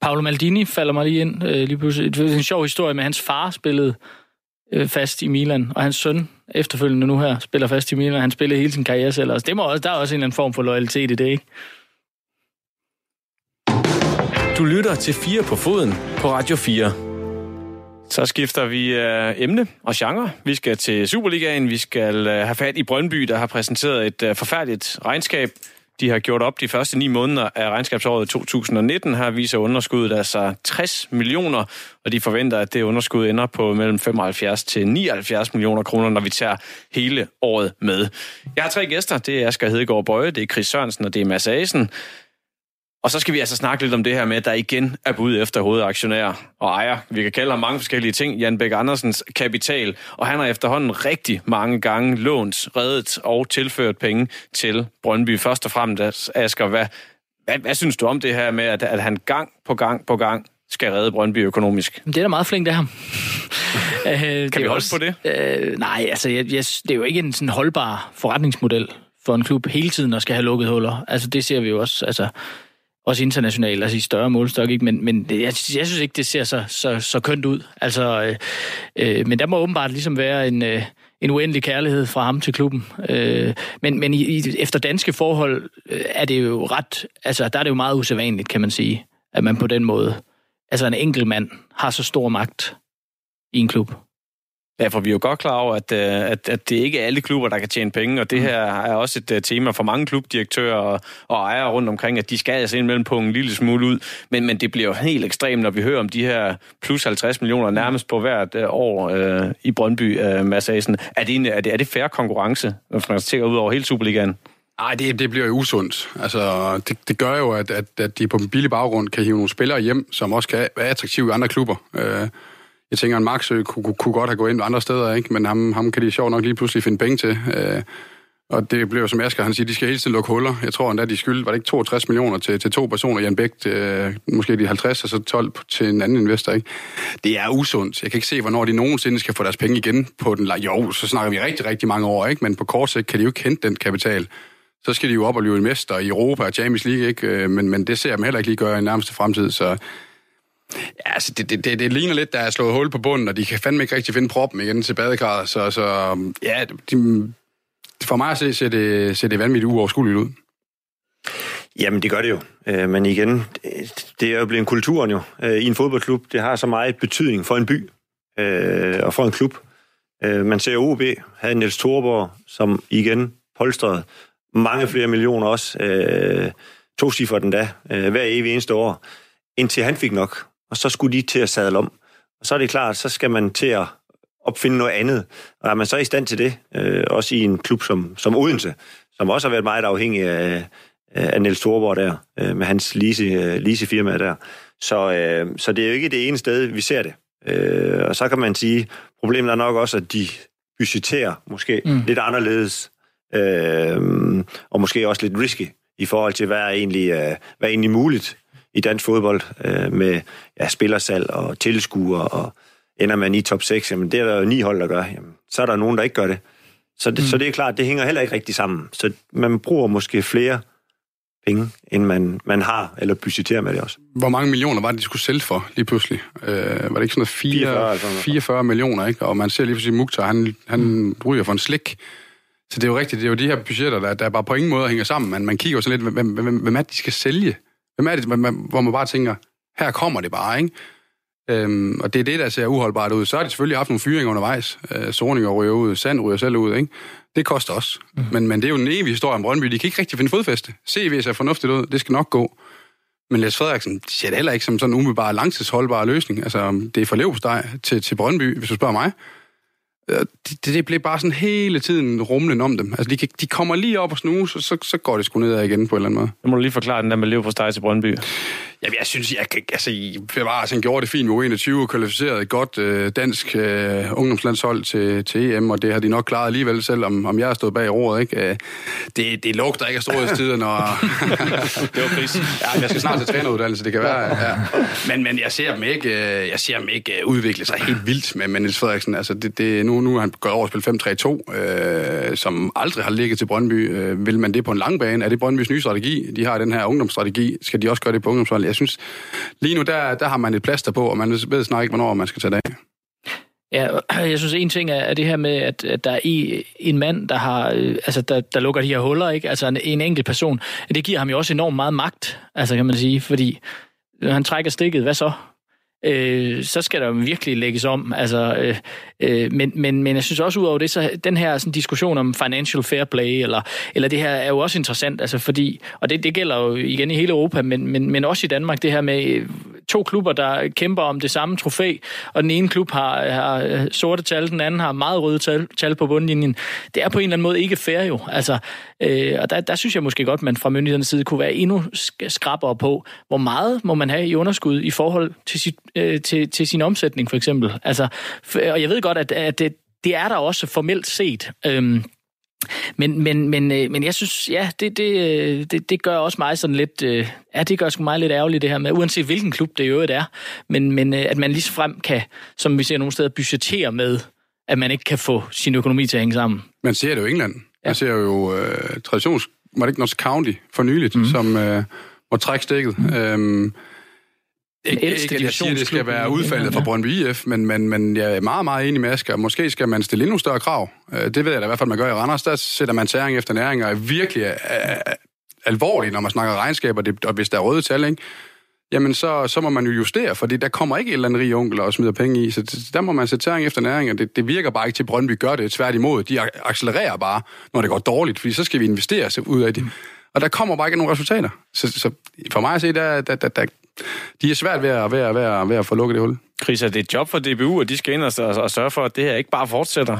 Paolo Maldini falder mig lige ind øh, lige pludselig. Det er en sjov historie med, hans far spillede øh, fast i Milan, og hans søn efterfølgende nu her spiller fast i Milan. Han spillede hele sin karriere selv. Altså, det må også, der er også en eller anden form for loyalitet i det, ikke?
Du lytter til 4 på foden på Radio 4. Så skifter vi øh, emne og genre. Vi skal til Superligaen. Vi skal øh, have fat i Brøndby, der har præsenteret et øh, forfærdeligt regnskab. De har gjort op de første ni måneder af regnskabsåret 2019. Her viser underskuddet altså 60 millioner, og de forventer, at det underskud ender på mellem 75 til 79 millioner kroner, når vi tager hele året med. Jeg har tre gæster. Det er Asger Hedegaard Bøje, det er Chris Sørensen og det er Mads Asen. Og så skal vi altså snakke lidt om det her med, at der igen er bud efter hovedaktionær og ejer. Vi kan kalde ham mange forskellige ting. Jan Bæk Andersens kapital. Og han har efterhånden rigtig mange gange lånt, reddet og tilført penge til Brøndby. Først og fremmest, Asger, hvad, hvad, hvad synes du om det her med, at, at han gang på gang på gang skal redde Brøndby økonomisk?
Det er da meget flink af ham. [laughs]
Øh, kan det vi holde også, på det?
Øh, nej, altså jeg, jeg, det er jo ikke en sådan holdbar forretningsmodel for en klub hele tiden at skal have lukket huller. Altså det ser vi jo også. Altså, også internationalt, altså i større målstok, ikke? men, men jeg, jeg synes ikke, det ser så, så, så kønt ud. Altså, øh, øh, men der må åbenbart ligesom være en, øh, en uendelig kærlighed fra ham til klubben. Øh, men men i, efter danske forhold øh, er det jo ret, altså der er det jo meget usædvanligt, kan man sige, at man på den måde, altså en enkelt mand, har så stor magt i en klub.
Ja, for vi er jo godt klar over, at, øh, at, at det ikke er alle klubber, der kan tjene penge, og det mm. her er også et uh, tema for mange klubdirektører og, og ejere rundt omkring, at de skal altså indimellem på en lille smule ud, men, men det bliver jo helt ekstremt, når vi hører om de her plus 50 millioner nærmest på hvert uh, år uh, i Brøndby, uh, Massagen. Er det, en, er, det, er det færre konkurrence, når man tænker ud over hele Superligaen?
Nej, det, det bliver jo usundt. Altså, det, det gør jo, at, at, at de på en billig baggrund kan hive nogle spillere hjem, som også kan være attraktive i andre klubber. Uh, jeg tænker, at Maxø kunne, kunne, godt have gået ind andre steder, ikke? men ham, ham kan de sjovt nok lige pludselig finde penge til. Øh, og det blev som Asger, han siger, de skal hele tiden lukke huller. Jeg tror endda, de skyldte, var det ikke 62 millioner til, til to personer, Jan Bæk, øh, måske de 50, og så 12 til en anden investor. Ikke? Det er usundt. Jeg kan ikke se, hvornår de nogensinde skal få deres penge igen på den. Jo, så snakker vi rigtig, rigtig mange år, ikke? men på kort sigt kan de jo ikke hente den kapital. Så skal de jo op og løbe en mester i Europa og Champions League, ikke? Øh, men, men det ser jeg dem heller ikke lige gøre i nærmeste fremtid, så Ja, altså, det, det, det, det ligner lidt, der er slået hul på bunden, og de kan fandme ikke rigtig finde proppen igen til badekarret. Så, så øhm, ja, de, for mig at se, ser det, ser det vanvittigt uoverskueligt ud.
Jamen, det gør det jo. Øh, men igen, det er jo blevet kulturen jo. Øh, I en fodboldklub, det har så meget betydning for en by øh, og for en klub. Øh, man ser OB havde Niels Thorborg, som igen polstrede mange flere millioner også. Øh, to cifre den da, øh, hver evig eneste år indtil han fik nok. Og så skulle de til at sadle om. Og så er det klart, så skal man til at opfinde noget andet. Og er man så i stand til det, øh, også i en klub som, som Odense, som også har været meget afhængig af, af Niels Thorborg der, øh, med hans lease, øh, leasefirma der. Så, øh, så det er jo ikke det ene sted, vi ser det. Øh, og så kan man sige, problemet er nok også, at de budgeterer måske mm. lidt anderledes, øh, og måske også lidt risky i forhold til, hvad er egentlig, øh, hvad er egentlig muligt i dansk fodbold øh, med ja, spillersalg og tilskuere, og ender man i top 6, jamen det er der jo ni hold, der gør. Jamen, så er der nogen, der ikke gør det. Så det, mm. så det er klart, det hænger heller ikke rigtig sammen. Så man bruger måske flere penge, end man, man har, eller budgeterer med det også.
Hvor mange millioner var det, de skulle sælge for lige pludselig? Øh, var det ikke sådan noget 4, 44, 44 millioner, ikke? Og man ser lige pludselig Mukhtar, han, han mm. ryger for en slik. Så det er jo rigtigt, det er jo de her budgetter, der, der bare på ingen måde hænger sammen. Man, man kigger jo sådan lidt, hvem, hvem, hvem er det, de skal sælge? Hvem er det, hvor man bare tænker, her kommer det bare, ikke? Øhm, og det er det, der ser uholdbart ud. Så har de selvfølgelig haft nogle fyringer undervejs. Øh, Sorninger ryger ud, Sand ryger selv ud, ikke? Det koster også. Mm. Men, men det er jo en evig historie om Brøndby. De kan ikke rigtig finde fodfæste. CV ser fornuftigt ud. Det skal nok gå. Men Lars Frederiksen ser det heller ikke som sådan en umiddelbar langtidsholdbar løsning. Altså, det er for levsteg til, til Brøndby, hvis du spørger mig. Øh, det, det bliver bare sådan hele tiden rumlen om dem. Altså, de, de kommer lige op og snuse, og så, så går det sgu ned igen på en eller anden måde.
Det må du lige forklare den der med lev på steg til Brøndby.
Jamen, jeg synes, jeg kan, altså, Bevares, han gjorde det fint med U21 og kvalificeret et godt øh, dansk øh, ungdomslandshold til, til EM, og det har de nok klaret alligevel, selvom om jeg har stået bag roret, ikke? Øh, det, det lugter ikke af storhedstider, når... [laughs]
det var pris.
Ja, jeg skal snart til træneruddannelse, det kan være. Ja. Men, men jeg ser dem ikke, øh, jeg ser dem ikke øh, udvikle sig helt vildt med, med Niels Frederiksen. Altså, det, det, nu, nu er han gået over at spille 5-3-2, øh, som aldrig har ligget til Brøndby. Øh, vil man det på en lang bane? Er det Brøndbys nye strategi? De har den her ungdomsstrategi. Skal de også gøre det på ungdomsholdet? Jeg synes, lige nu, der, der har man et plaster på, og man ved snart ikke, hvornår man skal tage det af.
Ja, [clears throat] jeg synes en ting er det her med, at, at der er en mand, der har, øh, altså der, der lukker de her huller, ikke? Altså en, en enkelt person. Det giver ham jo også enormt meget magt, altså kan man sige, fordi øh, han trækker stikket, hvad så? Øh, så skal der virkelig lægges om. Altså, øh, øh, men, men, men jeg synes også udover det, så den her sådan, diskussion om financial fair play, eller, eller det her er jo også interessant, altså fordi, og det, det gælder jo igen i hele Europa, men, men, men også i Danmark, det her med øh, to klubber, der kæmper om det samme trofæ, og den ene klub har, har øh, sorte tal, den anden har meget røde tal, tal på bundlinjen. Det er på en eller anden måde ikke fair jo. Altså, øh, og der, der synes jeg måske godt, man fra myndighedernes side kunne være endnu skrappere på, hvor meget må man have i underskud i forhold til sit øh, til, til sin omsætning, for eksempel. Altså, for, og jeg ved godt, at, at det, det er der også formelt set. Øhm, men, men, men, øh, men jeg synes, ja, det, det, øh, det, det gør også mig sådan lidt, øh, ja, det gør sgu mig lidt ærgerligt det her med, uanset hvilken klub det i øvrigt er, men, men at man lige frem kan, som vi ser nogle steder, budgettere med, at man ikke kan få sin økonomi til at hænge sammen.
Man ser det jo i England. Man ser jo uh, traditions, var det ikke Notts County for nyligt, mm. som uh, må trække stikket. Mm. Um, ikke, ikke, jeg siger, at det skal være udfaldet fra Brøndby IF, men, men, men jeg er meget, meget enig med Asger. Måske skal man stille endnu større krav. Øh, det ved jeg da i hvert fald, man gør i Randers. Der sætter man tæring efter næring, og er virkelig er, alvorligt, når man snakker regnskaber, det, og hvis der er røde tal, ikke? jamen så, så må man jo justere, fordi der kommer ikke et eller andet rig onkel og smider penge i, så der må man sætte tæring efter næring, og det, det virker bare ikke til, at Brøndby gør det. Tværtimod, de accelererer bare, når det går dårligt, fordi så skal vi investere ud af det. Og der kommer bare ikke nogen resultater. Så, så for mig at se, der, der, der, der, de er svært ved at, ved at, ved at, ved at få lukket det hul.
Chris, er det et job for DBU, og de skal ind og, og sørge for, at det her ikke bare fortsætter?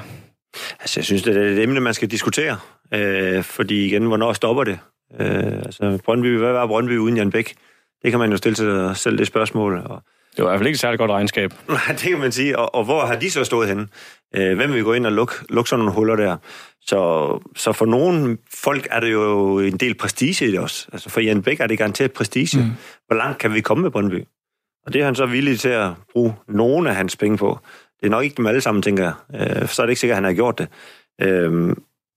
Altså, jeg synes, det er et emne, man skal diskutere. Øh, fordi igen, hvornår stopper det? Øh, altså, Brøndby, hvad var Brøndby uden Jan Bæk? Det kan man jo stille sig selv det spørgsmål. Og,
det var i hvert fald ikke et særligt godt regnskab. [laughs]
Nej, det kan man sige. Og, og hvor har de så stået henne? Øh, hvem vil gå ind og lukke, lukke sådan nogle huller der? Så, så for nogle folk er det jo en del prestige i det også. Altså for Jan Bæk er det garanteret prestige. Mm. Hvor langt kan vi komme med Brøndby? Og det er han så villig til at bruge nogle af hans penge på. Det er nok ikke dem alle sammen, tænker jeg. Øh, så er det ikke sikkert, at han har gjort det. Øh,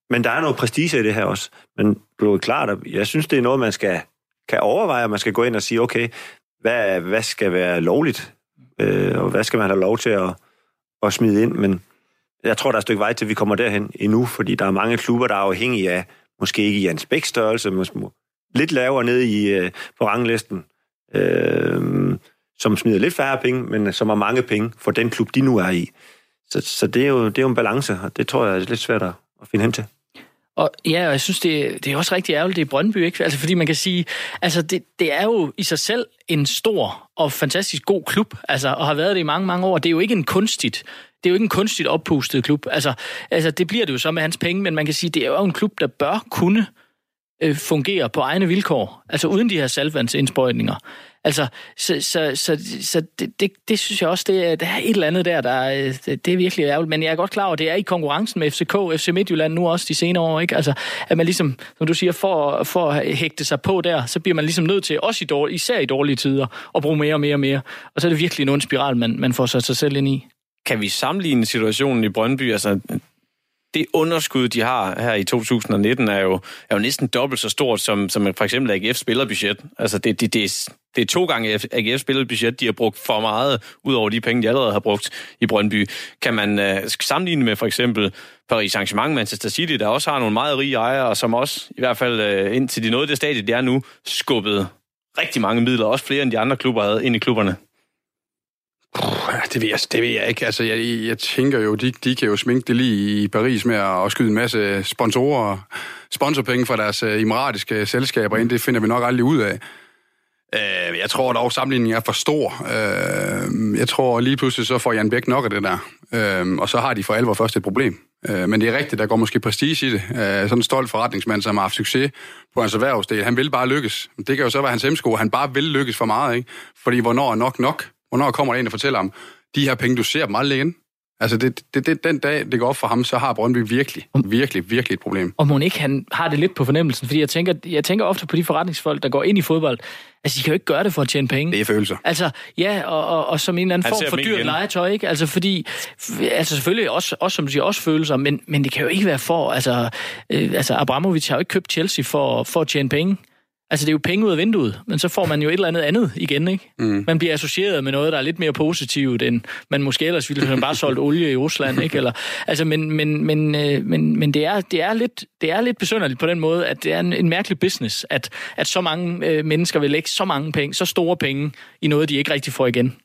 men der er noget prestige i det her også. Men det er klart, at jeg synes, det er noget, man skal kan overveje, at man skal gå ind og sige, okay, hvad, hvad skal være lovligt, øh, og hvad skal man have lov til at, at smide ind, men jeg tror, der er et stykke vej til, vi kommer derhen endnu, fordi der er mange klubber, der er afhængige af, måske ikke i Jens Bæks størrelse, men lidt lavere nede i, øh, på ranglisten, øh, som smider lidt færre penge, men som har mange penge for den klub, de nu er i. Så, så det, er jo, det er jo en balance, og det tror jeg er lidt svært at, at finde hen til.
Og ja, og jeg synes, det, det er også rigtig ærgerligt, det er Brøndby, ikke? Altså, fordi man kan sige, altså, det, det er jo i sig selv en stor og fantastisk god klub, altså, og har været det i mange, mange år. Det er jo ikke en kunstigt, det er jo ikke en kunstigt oppustet klub. Altså, altså, det bliver det jo så med hans penge, men man kan sige, det er jo en klub, der bør kunne øh, Øh, fungerer på egne vilkår, altså uden de her saltvandsindsprøjtninger. Altså, så, så, så, så det, det, det synes jeg også, det er, der er et eller andet der, der er, det, det er virkelig ærgerligt. Men jeg er godt klar over, at det er i konkurrencen med FCK, FC Midtjylland nu også de senere år, ikke? Altså, at man ligesom, som du siger, for, for at hægte sig på der, så bliver man ligesom nødt til, også i dårlige, især i dårlige tider, at bruge mere og mere og mere. Og så er det virkelig en ond spiral, man, man får sig selv ind i.
Kan vi sammenligne situationen i Brøndby? Altså, det underskud, de har her i 2019, er jo, er jo næsten dobbelt så stort, som, som for eksempel AGF spillerbudget. Altså, det, det, det, er, det er to gange AGF spillerbudget, de har brugt for meget, ud over de penge, de allerede har brugt i Brøndby. Kan man uh, sammenligne med for eksempel Paris Saint-Germain, Manchester City, der også har nogle meget rige ejere, og som også, i hvert fald uh, indtil de nåede det stadie, de er nu, skubbet rigtig mange midler, også flere end de andre klubber havde, ind i klubberne.
Det ved, jeg, det ved jeg ikke. Altså, jeg, jeg tænker jo, de, de kan jo sminke det lige i Paris med at skyde en masse sponsorer, sponsorpenge fra deres øh, emiratiske selskaber ind. Det finder vi nok aldrig ud af. Uh, jeg tror dog, sammenligningen er for stor. Uh, jeg tror lige pludselig, så får Jan Bæk nok af det der. Uh, og så har de for alvor først et problem. Øh, men det er rigtigt, der går måske prestige i det. Øh, sådan en stolt forretningsmand, som har haft succes på hans erhvervsdel, han vil bare lykkes. Det kan jo så være hans hemsko, han bare vil lykkes for meget, ikke? Fordi hvornår er nok nok? Hvornår kommer der en og fortæller ham, de her penge, du ser dem aldrig igen? Altså, det, det, det, den dag, det går op for ham, så har Brøndby virkelig, virkelig, virkelig et problem.
Og må ikke han har det lidt på fornemmelsen, fordi jeg tænker, jeg tænker ofte på de forretningsfolk, der går ind i fodbold. Altså, de kan jo ikke gøre det for at tjene penge.
Det er følelser.
Altså, ja, og, og, og som en eller anden
Han
form for dyrt legetøj, ikke? Altså, fordi, altså selvfølgelig også, også, som du siger, også følelser, men, men det kan jo ikke være for, altså, øh, altså Abramovic har jo ikke købt Chelsea for, for at tjene penge. Altså, det er jo penge ud af vinduet, men så får man jo et eller andet andet igen, ikke? Mm. Man bliver associeret med noget, der er lidt mere positivt, end man måske ellers ville have bare solgt olie i Rusland, ikke? Eller, altså, men, men, men, øh, men, men det, er, det, er lidt, det er lidt besynderligt på den måde, at det er en, en mærkelig business, at, at så mange øh, mennesker vil lægge så mange penge, så store penge, i noget, de ikke rigtig får igen.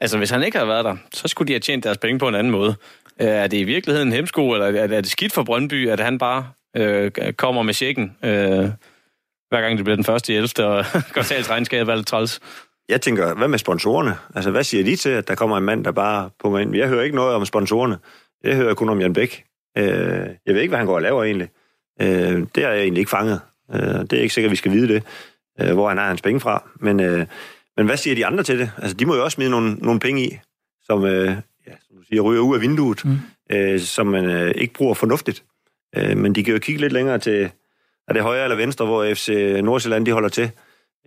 Altså, hvis han ikke havde været der, så skulle de have tjent deres penge på en anden måde. Øh, Er det i virkeligheden en hemsko, eller er det- er det skidt for Brøndby, at han bare øh, kommer med checken, øh, hver gang det bliver den første i 11. og [laughs] kvartalsregnskabet er lidt træls?
Jeg tænker, hvad med sponsorerne? Altså, hvad siger de til, at der kommer en mand, der bare punger ind? Jeg hører ikke noget om sponsorerne. Jeg hører kun om Jan Bæk. Øh, jeg ved ikke, hvad han går og laver egentlig. Øh, det har jeg egentlig ikke fanget. Øh, det er ikke sikkert, at vi skal vide det, øh, hvor han har hans penge fra. Men, øh, men hvad siger de andre til det? Altså, de må jo også smide nogle, nogle penge i, som, øh, ja, som du siger, ryger ud af vinduet, mm. øh, som man øh, ikke bruger fornuftigt. Øh, men de kan jo kigge lidt længere til, er det højre eller venstre, hvor FC Nordsjælland de holder til.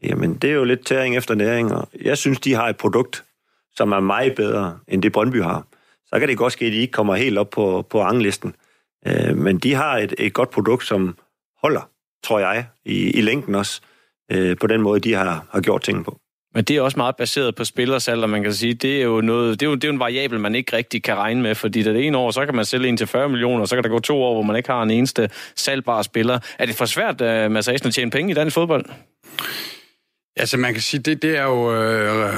Jamen, det er jo lidt tæring efter næring, og jeg synes, de har et produkt, som er meget bedre, end det Brøndby har. Så kan det godt ske, at de ikke kommer helt op på, på ranglisten. Øh, men de har et, et godt produkt, som holder, tror jeg, i, i længden også, øh, på den måde, de har, har gjort tingene på.
Men det er også meget baseret på spillersalg, og man kan sige, det er jo noget, det er jo, det er jo en variabel, man ikke rigtig kan regne med, fordi det ene år, så kan man sælge en til 40 millioner, og så kan der gå to år, hvor man ikke har en eneste salgbar spiller. Er det for svært, uh, Mads Asen, at tjene penge i dansk fodbold?
Altså, man kan sige, det, det er jo... Øh,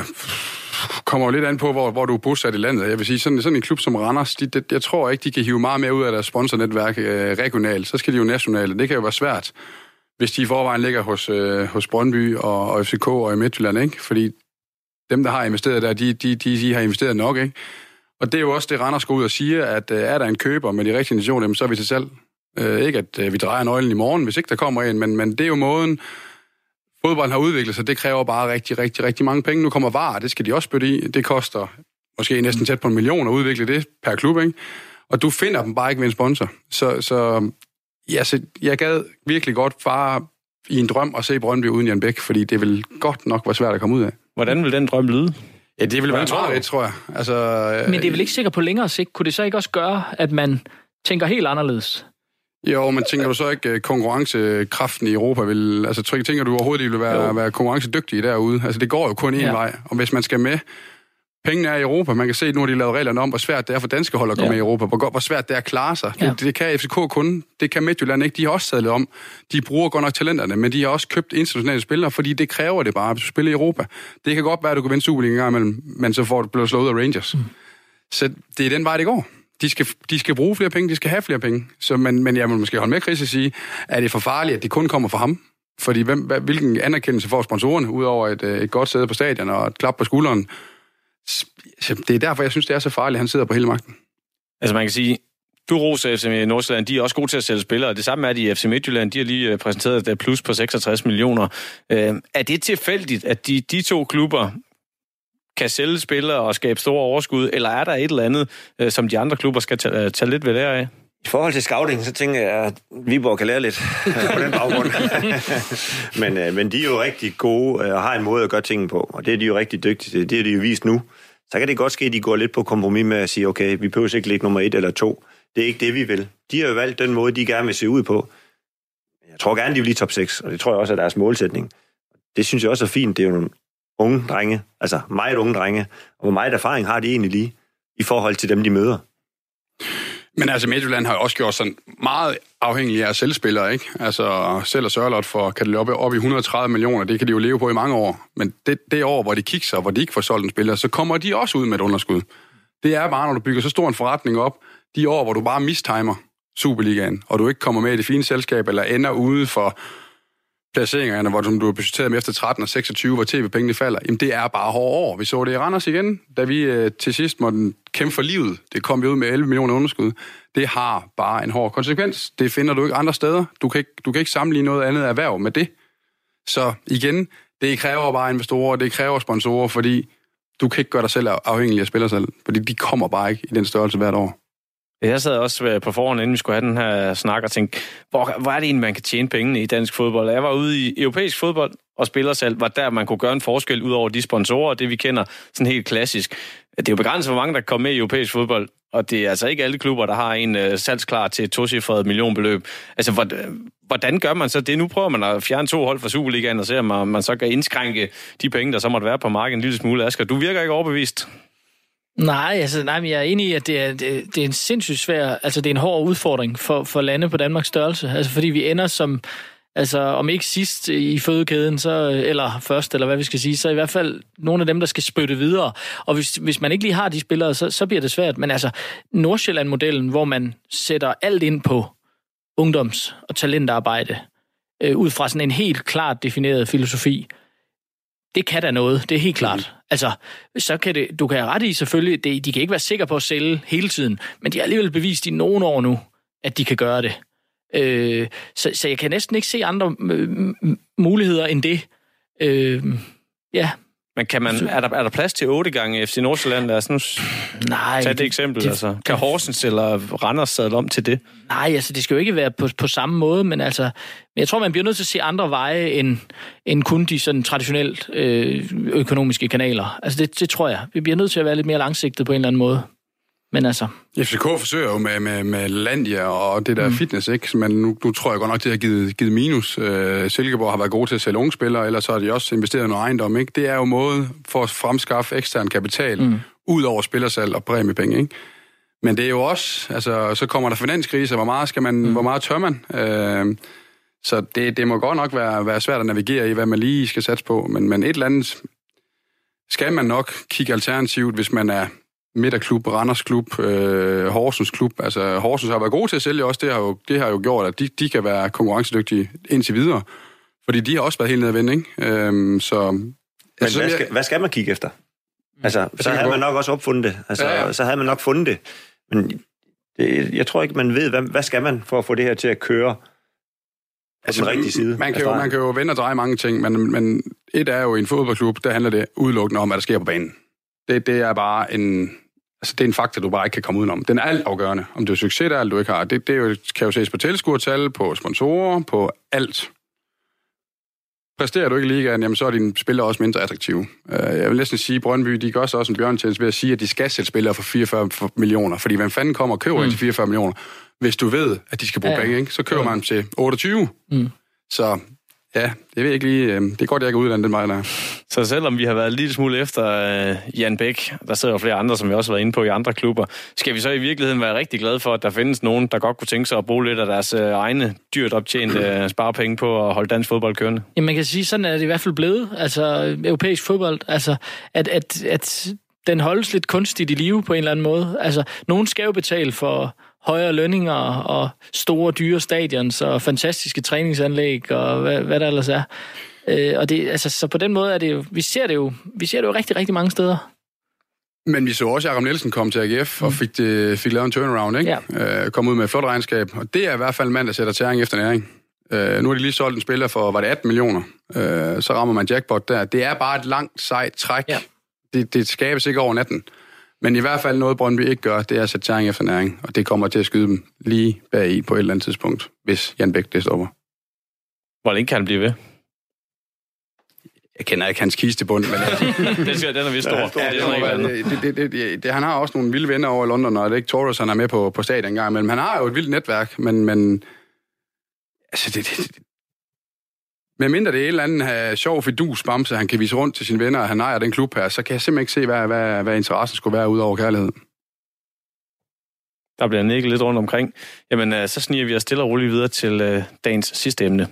kommer jo lidt an på, hvor, hvor du er bosat i landet. Jeg vil sige, sådan, sådan en klub som Randers, de, de, jeg tror ikke, de kan hive meget mere ud af deres sponsornetværk øh, regionalt. Så skal de jo nationalt. Det kan jo være svært, hvis de i forvejen ligger hos, øh, hos Brøndby og, og FCK og i Midtjylland, ikke? Fordi dem, der har investeret der, de, de, de, de har investeret nok, ikke? Og det er jo også det, Randers går ud og siger, at øh, er der en køber med de rigtige intentioner, så er vi til salg. Øh, ikke at øh, vi drejer nøglen i morgen, hvis ikke der kommer en, men, men det er jo måden, fodbolden har udviklet sig. Det kræver bare rigtig, rigtig, rigtig mange penge. Nu kommer VAR, det skal de også spytte i. Det koster måske næsten tæt på en million at udvikle det per klub, ikke? Og du finder dem bare ikke ved en sponsor. Så, så, ja, så jeg gad virkelig godt bare i en drøm at se Brøndby uden Jan Bæk, fordi det vil godt nok være svært at komme ud af.
Hvordan vil den drøm lyde?
Ja, det vil være meget, tror jeg. Altså, øh,
Men det er vel ikke sikkert på længere sigt. Kunne det så ikke også gøre, at man tænker helt anderledes?
Jo, men tænker du så ikke, at konkurrencekraften i Europa vil... Altså, tror- tænker du overhovedet, at de vil være, være konkurrencedygtige derude? Altså, det går jo kun én
ja.
vej. Og hvis man skal med... Pengene er i Europa. Man kan se, at nu har de lavet reglerne om, hvor svært det er for danske hold at gå
Ja.
med i Europa. Hvor, hvor svært det er at klare sig.
Ja.
Det, det kan FCK kun. Det kan Midtjylland ikke. De har også sadlet om. De bruger godt nok talenterne, men de har også købt internationale spillere, fordi det kræver det bare, hvis du spiller i Europa. Det kan godt være, at du kan vinde Superliga en gang imellem, men så får du bliver slået af Rangers. Mm. Så det er den vej, det går. De skal, de skal bruge flere penge, de skal have flere penge. Så, men, men jeg vil måske holde med Chris og sige, at det er for farligt, at det kun kommer fra ham. Fordi hvem, hvilken anerkendelse får sponsorerne, udover et, øh, et godt sæde på stadion og et klap på skulderen? Det er derfor, jeg synes, det er så farligt, at han sidder på hele magten.
Altså man kan sige, du roser FC Nordsjælland, de er også gode til at sælge spillere. Det samme er de i FC Midtjylland, de har lige øh, præsenteret et øh, plus på 66 millioner. Øh, er det tilfældigt, at de, de to klubber kan sælge spillere og skabe store overskud, eller er der et eller andet, øh, som de andre klubber skal tage, øh, tage lidt ved lære af?
I forhold til scouting, så tænker jeg, at Viborg kan lære lidt [laughs] på den baggrund. [laughs] men, øh, men de er jo rigtig gode øh, og har en måde at gøre tingene på, og det er de jo rigtig dygtige til. Det er de jo vist nu. Så kan det godt ske, at de går lidt på kompromis med at sige, okay, vi behøver ikke ligge nummer et eller to. Det er ikke det, vi vil. De har jo valgt den måde, de gerne vil se ud på. Jeg tror gerne, de vil lige top 6, og det tror jeg også er deres målsætning. Det synes jeg også er fint. Det er jo nogle unge drenge, altså meget unge drenge, og hvor meget erfaring har de egentlig lige i forhold til dem, de møder.
Men altså, Midtjylland har jo også gjort sådan meget afhængig af selvspillere, ikke? Altså, selv og Sørlot for, kan det løbe op, i 130 millioner, det kan de jo leve på i mange år. Men det, det år, hvor de kikser, hvor de ikke får solgt en spiller, så kommer de også ud med et underskud. Det er bare, når du bygger så stor en forretning op, de år, hvor du bare mistimer Superligaen, og du ikke kommer med i det fine selskab, eller ender ude for placeringerne, hvor du er budgetteret med efter 13 og 26, hvor tv-pengene falder, jamen det er bare hårde år. Vi så det i Randers igen, da vi øh, til sidst måtte kæmpe for livet. Det kom vi ud med 11 millioner underskud. Det har bare en hård konsekvens. Det finder du ikke andre steder. Du kan ikke, du kan ikke sammenligne noget andet erhverv med det. Så igen, det kræver bare investorer, det kræver sponsorer, fordi du kan ikke gøre dig selv afhængig af spillere selv, fordi de kommer bare ikke i den størrelse hvert år.
Jeg sad også øh, på forhånd, inden vi skulle have den her snak, og tænkte, hvor, hvor er det egentlig, man kan tjene pengene i dansk fodbold? Jeg var ude i europæisk fodbold, og spillersalg var der, man kunne gøre en forskel ud over de sponsorer, det vi kender sådan helt klassisk. Det er jo begrænset, hvor mange der kommer med i europæisk fodbold, og det er altså ikke alle klubber, der har en uh, salgsklar til et tocifret millionbeløb. Altså, øh, hvordan gør man så det? Nu prøver man at fjerne to hold fra Superligaen og se, om man så kan indskrænke de penge, der så måtte være på markedet en lille smule. Asger, du virker ikke overbevist.
Nej, altså, nej, men jeg er enig i, at det er, det, det er en sindssygt svær, altså det er en hård udfordring for, for lande på Danmarks størrelse. Altså fordi vi ender som, altså om ikke sidst i fødekæden, så, eller først, eller hvad vi skal sige, så i hvert fald nogle af dem, der skal spytte videre. Og hvis, hvis man ikke lige har de spillere, så, så bliver det svært. Men altså, Nordsjælland-modellen, hvor man sætter alt ind på ungdoms- og talentarbejde, øh, ud fra sådan en helt klart defineret filosofi, det kan da noget, det er helt klart. Altså, så kan det, du kan have ret i selvfølgelig, det, de kan ikke være sikre på at sælge hele tiden, men de har alligevel bevist i nogle år nu, at de kan gøre det. Øh, så, så jeg kan næsten ikke se andre muligheder end det. Øh, ja,
men kan man, er, der, er der plads til otte gange FC Nordsjælland? Lad os nu Nej, tage det eksempel. Det, altså. Kan Horsens eller Randers sadle om til det?
Nej, altså det skal jo ikke være på, på samme måde, men altså, jeg tror, man bliver nødt til at se andre veje end, end kun de sådan traditionelt øh, økonomiske kanaler. Altså det, det tror jeg. Vi bliver nødt til at være lidt mere langsigtet på en eller anden måde. Men altså...
FCK forsøger jo med, med, med Landia og det der mm. fitness, ikke? Men nu, nu tror jeg godt nok, det har givet, givet minus. Øh, Silkeborg har været gode til at sælge unge spillere, ellers har de også investeret i noget ejendom, ikke? Det er jo måde for at fremskaffe ekstern kapital, mm. ud over spillersalg og præmiepenge, ikke? Men det er jo også, altså, så kommer der finanskrise, hvor meget, skal man, mm. hvor meget tør man? Øh, så det, det må godt nok være, være svært at navigere i, hvad man lige skal satse på, men, men et eller andet skal man nok kigge alternativt, hvis man er Midterklub, Randers Klub, øh, Horsens Klub. Altså, Horsens har været gode til at sælge også. Det har jo, det har jo gjort, at de, de kan være konkurrencedygtige indtil videre. Fordi de har også været helt nede at vinde, ikke? Øhm, så,
Men altså, hvad, skal, hvad skal man kigge efter? Altså, så havde man nok også opfundet det. Altså, ja, ja. så havde man nok fundet det. Men det, jeg tror ikke, man ved, hvad, hvad skal man for at få det her til at køre altså, den rigtige side?
Man kan, jo, man kan jo vende og dreje mange ting, men, men et er jo i en fodboldklub, der handler det udelukkende om, hvad der sker på banen. Det, det er bare en, Altså, det er en faktor, du bare ikke kan komme udenom. Den er alt afgørende, om du er succes eller du ikke har. Det, det jo, kan jo ses på tilskuertal, på sponsorer, på alt. Præsterer du ikke i ligaen, jamen, så er dine spillere også mindre attraktive. Øh, jeg vil næsten sige, at Brøndby de gør også en bjørntjeneste ved at sige, at de skal sætte spillere for 44 millioner. Fordi hvem fanden kommer og køber mm. til 44 millioner? Hvis du ved, at de skal bruge ja. penge, ikke? så køber man til 28. Mm. Så Ja, det ved jeg ikke lige. Øhm, det er godt, jeg ikke uddannet den vej der.
Så selvom vi har været lidt smule efter uh, Jan Bæk, der sidder jo flere andre, som vi også har været inde på i andre klubber, skal vi så i virkeligheden være rigtig glade for, at der findes nogen, der godt kunne tænke sig at bruge lidt af deres uh, egne dyrt optjente uh, sparepenge på at holde dansk fodbold kørende?
Jamen man kan sige, sådan er det i hvert fald blevet. Altså europæisk fodbold. Altså at, at, at den holdes lidt kunstigt i live på en eller anden måde. Altså nogen skal jo betale for højere lønninger og store, dyre stadions og fantastiske træningsanlæg og hvad, hvad der ellers er. Øh, og det, altså, så på den måde er det jo, vi ser det jo, vi ser det jo rigtig, rigtig mange steder.
Men vi så også, at Jacob Nielsen kom til AGF mm. og fik, det, fik lavet en turnaround, ikke? Ja. Øh, kom ud med et flot regnskab. Og det er i hvert fald en mand, der sætter tæring efter næring. Øh, nu har de lige solgt en spiller for, var det 18 millioner? Øh, så rammer man jackpot der. Det er bare et langt, sejt træk. Ja. Det, det skabes ikke over natten. Men i hvert fald noget, Brøndby ikke gør, det er at sætte tæring efter næring, og det kommer til at skyde dem lige bag i på et eller andet tidspunkt, hvis Jan Bæk det stopper.
Hvor længe kan han blive ved?
Jeg kender ikke hans kistebund, men... [laughs]
det skal, den er vist stor. Ja,
det, det, det, det, det, det, han har også nogle vilde venner over i London, og det er ikke Torres, han er med på, på stadion engang, men han har jo et vildt netværk, men, men altså, det, det, men mindre det er en eller anden uh, sjov fidus bamse, han kan vise rundt til sine venner, og han ejer den klub her, så kan jeg simpelthen ikke se, hvad, hvad, hvad interessen skulle være ud over kærlighed.
Der bliver nikket lidt rundt omkring. Jamen, uh, så sniger vi os stille og roligt videre til uh, dagens sidste emne.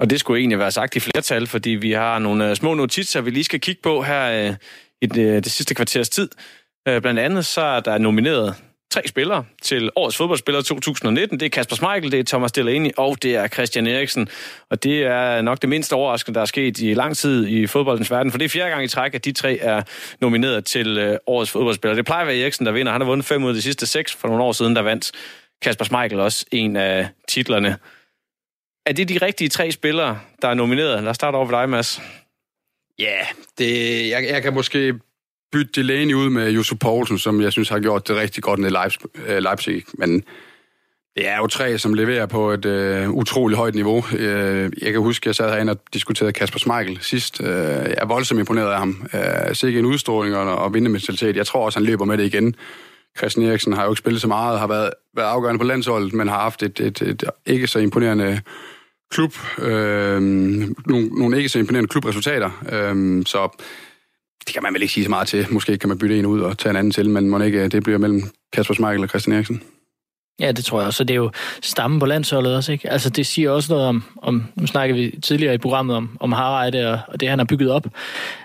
Og det skulle egentlig være sagt i flertal, fordi vi har nogle uh, små notitser, vi lige skal kigge på her uh, i det, det sidste kvarters tid. Uh, blandt andet så er der nomineret tre spillere til årets fodboldspiller 2019. Det er Kasper Schmeichel, det er Thomas Delaney og det er Christian Eriksen. Og det er nok det mindste overraskende, der er sket i lang tid i fodboldens verden, for det er fjerde gang i træk, at de tre er nomineret til øh, årets fodboldspiller. Det plejer at være Eriksen, der vinder. Han har vundet fem ud af de sidste seks. For nogle år siden, der vandt Kasper Schmeichel også en af titlerne. Er det de rigtige tre spillere, der er nomineret? Lad os starte over ved dig, Mads.
Ja, yeah, det, jeg, jeg kan måske bytte Delaney ud med Josef Poulsen, som jeg synes har gjort det rigtig godt ned i Leipzig. Øh, men det er jo tre, som leverer på et øh, utroligt højt niveau. Øh, jeg kan huske, at jeg sad herinde og diskuterede Kasper Schmeichel sidst. Øh, jeg er voldsomt imponeret af ham. Øh, sikke en udstråling og, og vindementalitet. Jeg tror også, han løber med det igen. Christian Eriksen har jo ikke spillet så meget, har været, været afgørende på landsholdet, men har haft et, et, et ikke så imponerende klub, øh, nogle, nogle ikke så imponerende klubresultater. Øh, så det kan man vel ikke sige så meget til. Måske kan man bytte en ud og tage en anden til, men må ikke øh, det bliver mellem Kasper Schmeichel og Christian Eriksen.
Ja, det tror jeg også. Det er jo stammen på landsholdet også, ikke? Altså, det siger også noget om, om nu snakkede vi tidligere i programmet om, om Harreide og, og det, han har bygget op.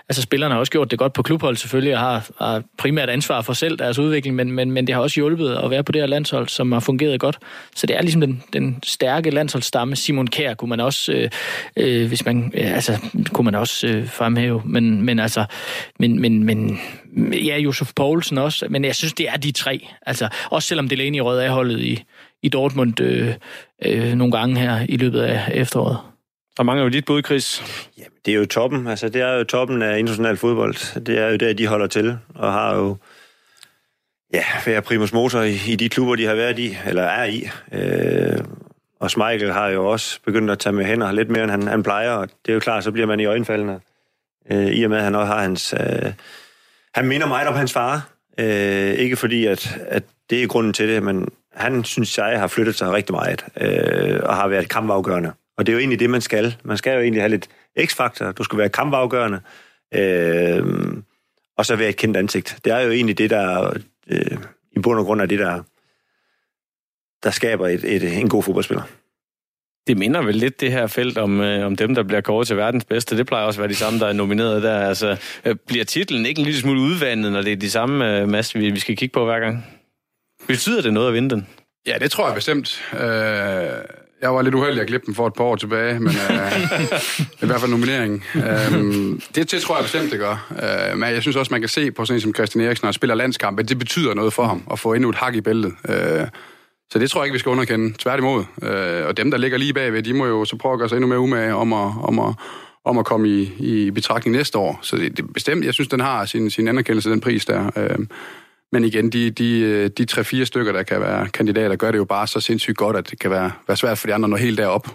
Altså, spillerne har også gjort det godt på klubhold selvfølgelig, og har, har primært ansvar for selv deres udvikling, men, men, men det har også hjulpet at være på det her landshold, som har fungeret godt. Så det er ligesom den, den stærke landsholdsstamme. Simon Kjær kunne man også, øh, øh, hvis man, øh, altså, kunne man også øh, fremhæve, men, men altså, men, men, men ja, Josef Poulsen også, men jeg synes, det er de tre. Altså, også selvom Delaney rød af holdet i, i Dortmund øh, øh, nogle gange her i løbet af efteråret.
Der mangler jo dit bud, Chris.
Jamen, det er jo toppen. Altså, det er jo toppen af international fodbold. Det er jo der, de holder til, og har jo ja, været primus motor i, i de klubber, de har været i, eller er i. Øh, og Schmeichel har jo også begyndt at tage med hænder lidt mere, end han, han plejer, og det er jo klart, så bliver man i øjenfaldene. Øh, I og med, at han også har hans... Øh, han minder meget om hans far. Øh, ikke fordi, at, at det er grunden til det, men han, synes jeg, har flyttet sig rigtig meget, øh, og har været kampafgørende. Og det er jo egentlig det, man skal. Man skal jo egentlig have lidt x-faktor. Du skal være kampafgørende, øh, og så være et kendt ansigt. Det er jo egentlig det, der øh, i bund og grund er det, der, der skaber et, et, en god fodboldspiller.
Det minder vel lidt det her felt om, øh, om dem, der bliver kåret til verdens bedste. Det plejer også at være de samme, der er nomineret der. Altså, øh, bliver titlen ikke en lille smule udvandet, når det er de samme øh, masse, vi, vi skal kigge på hver gang? Betyder det noget at vinde den?
Ja, det tror jeg bestemt. Øh, jeg var lidt uheldig at klippe den for et par år tilbage, men øh, [laughs] i hvert fald nomineringen. Øh, det, det tror jeg bestemt, det gør. Øh, men jeg synes også, man kan se på sådan en som Christian Eriksen, når han spiller landskamp, at det betyder noget for ham at få endnu et hak i bæltet. Øh, så det tror jeg ikke, vi skal underkende. Tværtimod. Øh, og dem, der ligger lige bagved, de må jo så prøve at gøre sig endnu mere umage om at, om at, om at komme i, i betragtning næste år. Så det, det bestemt, jeg synes, den har sin, sin anerkendelse, den pris der. Øh, men igen, de, de, de tre-fire stykker, der kan være kandidater, gør det jo bare så sindssygt godt, at det kan være, være svært for de andre at nå helt derop.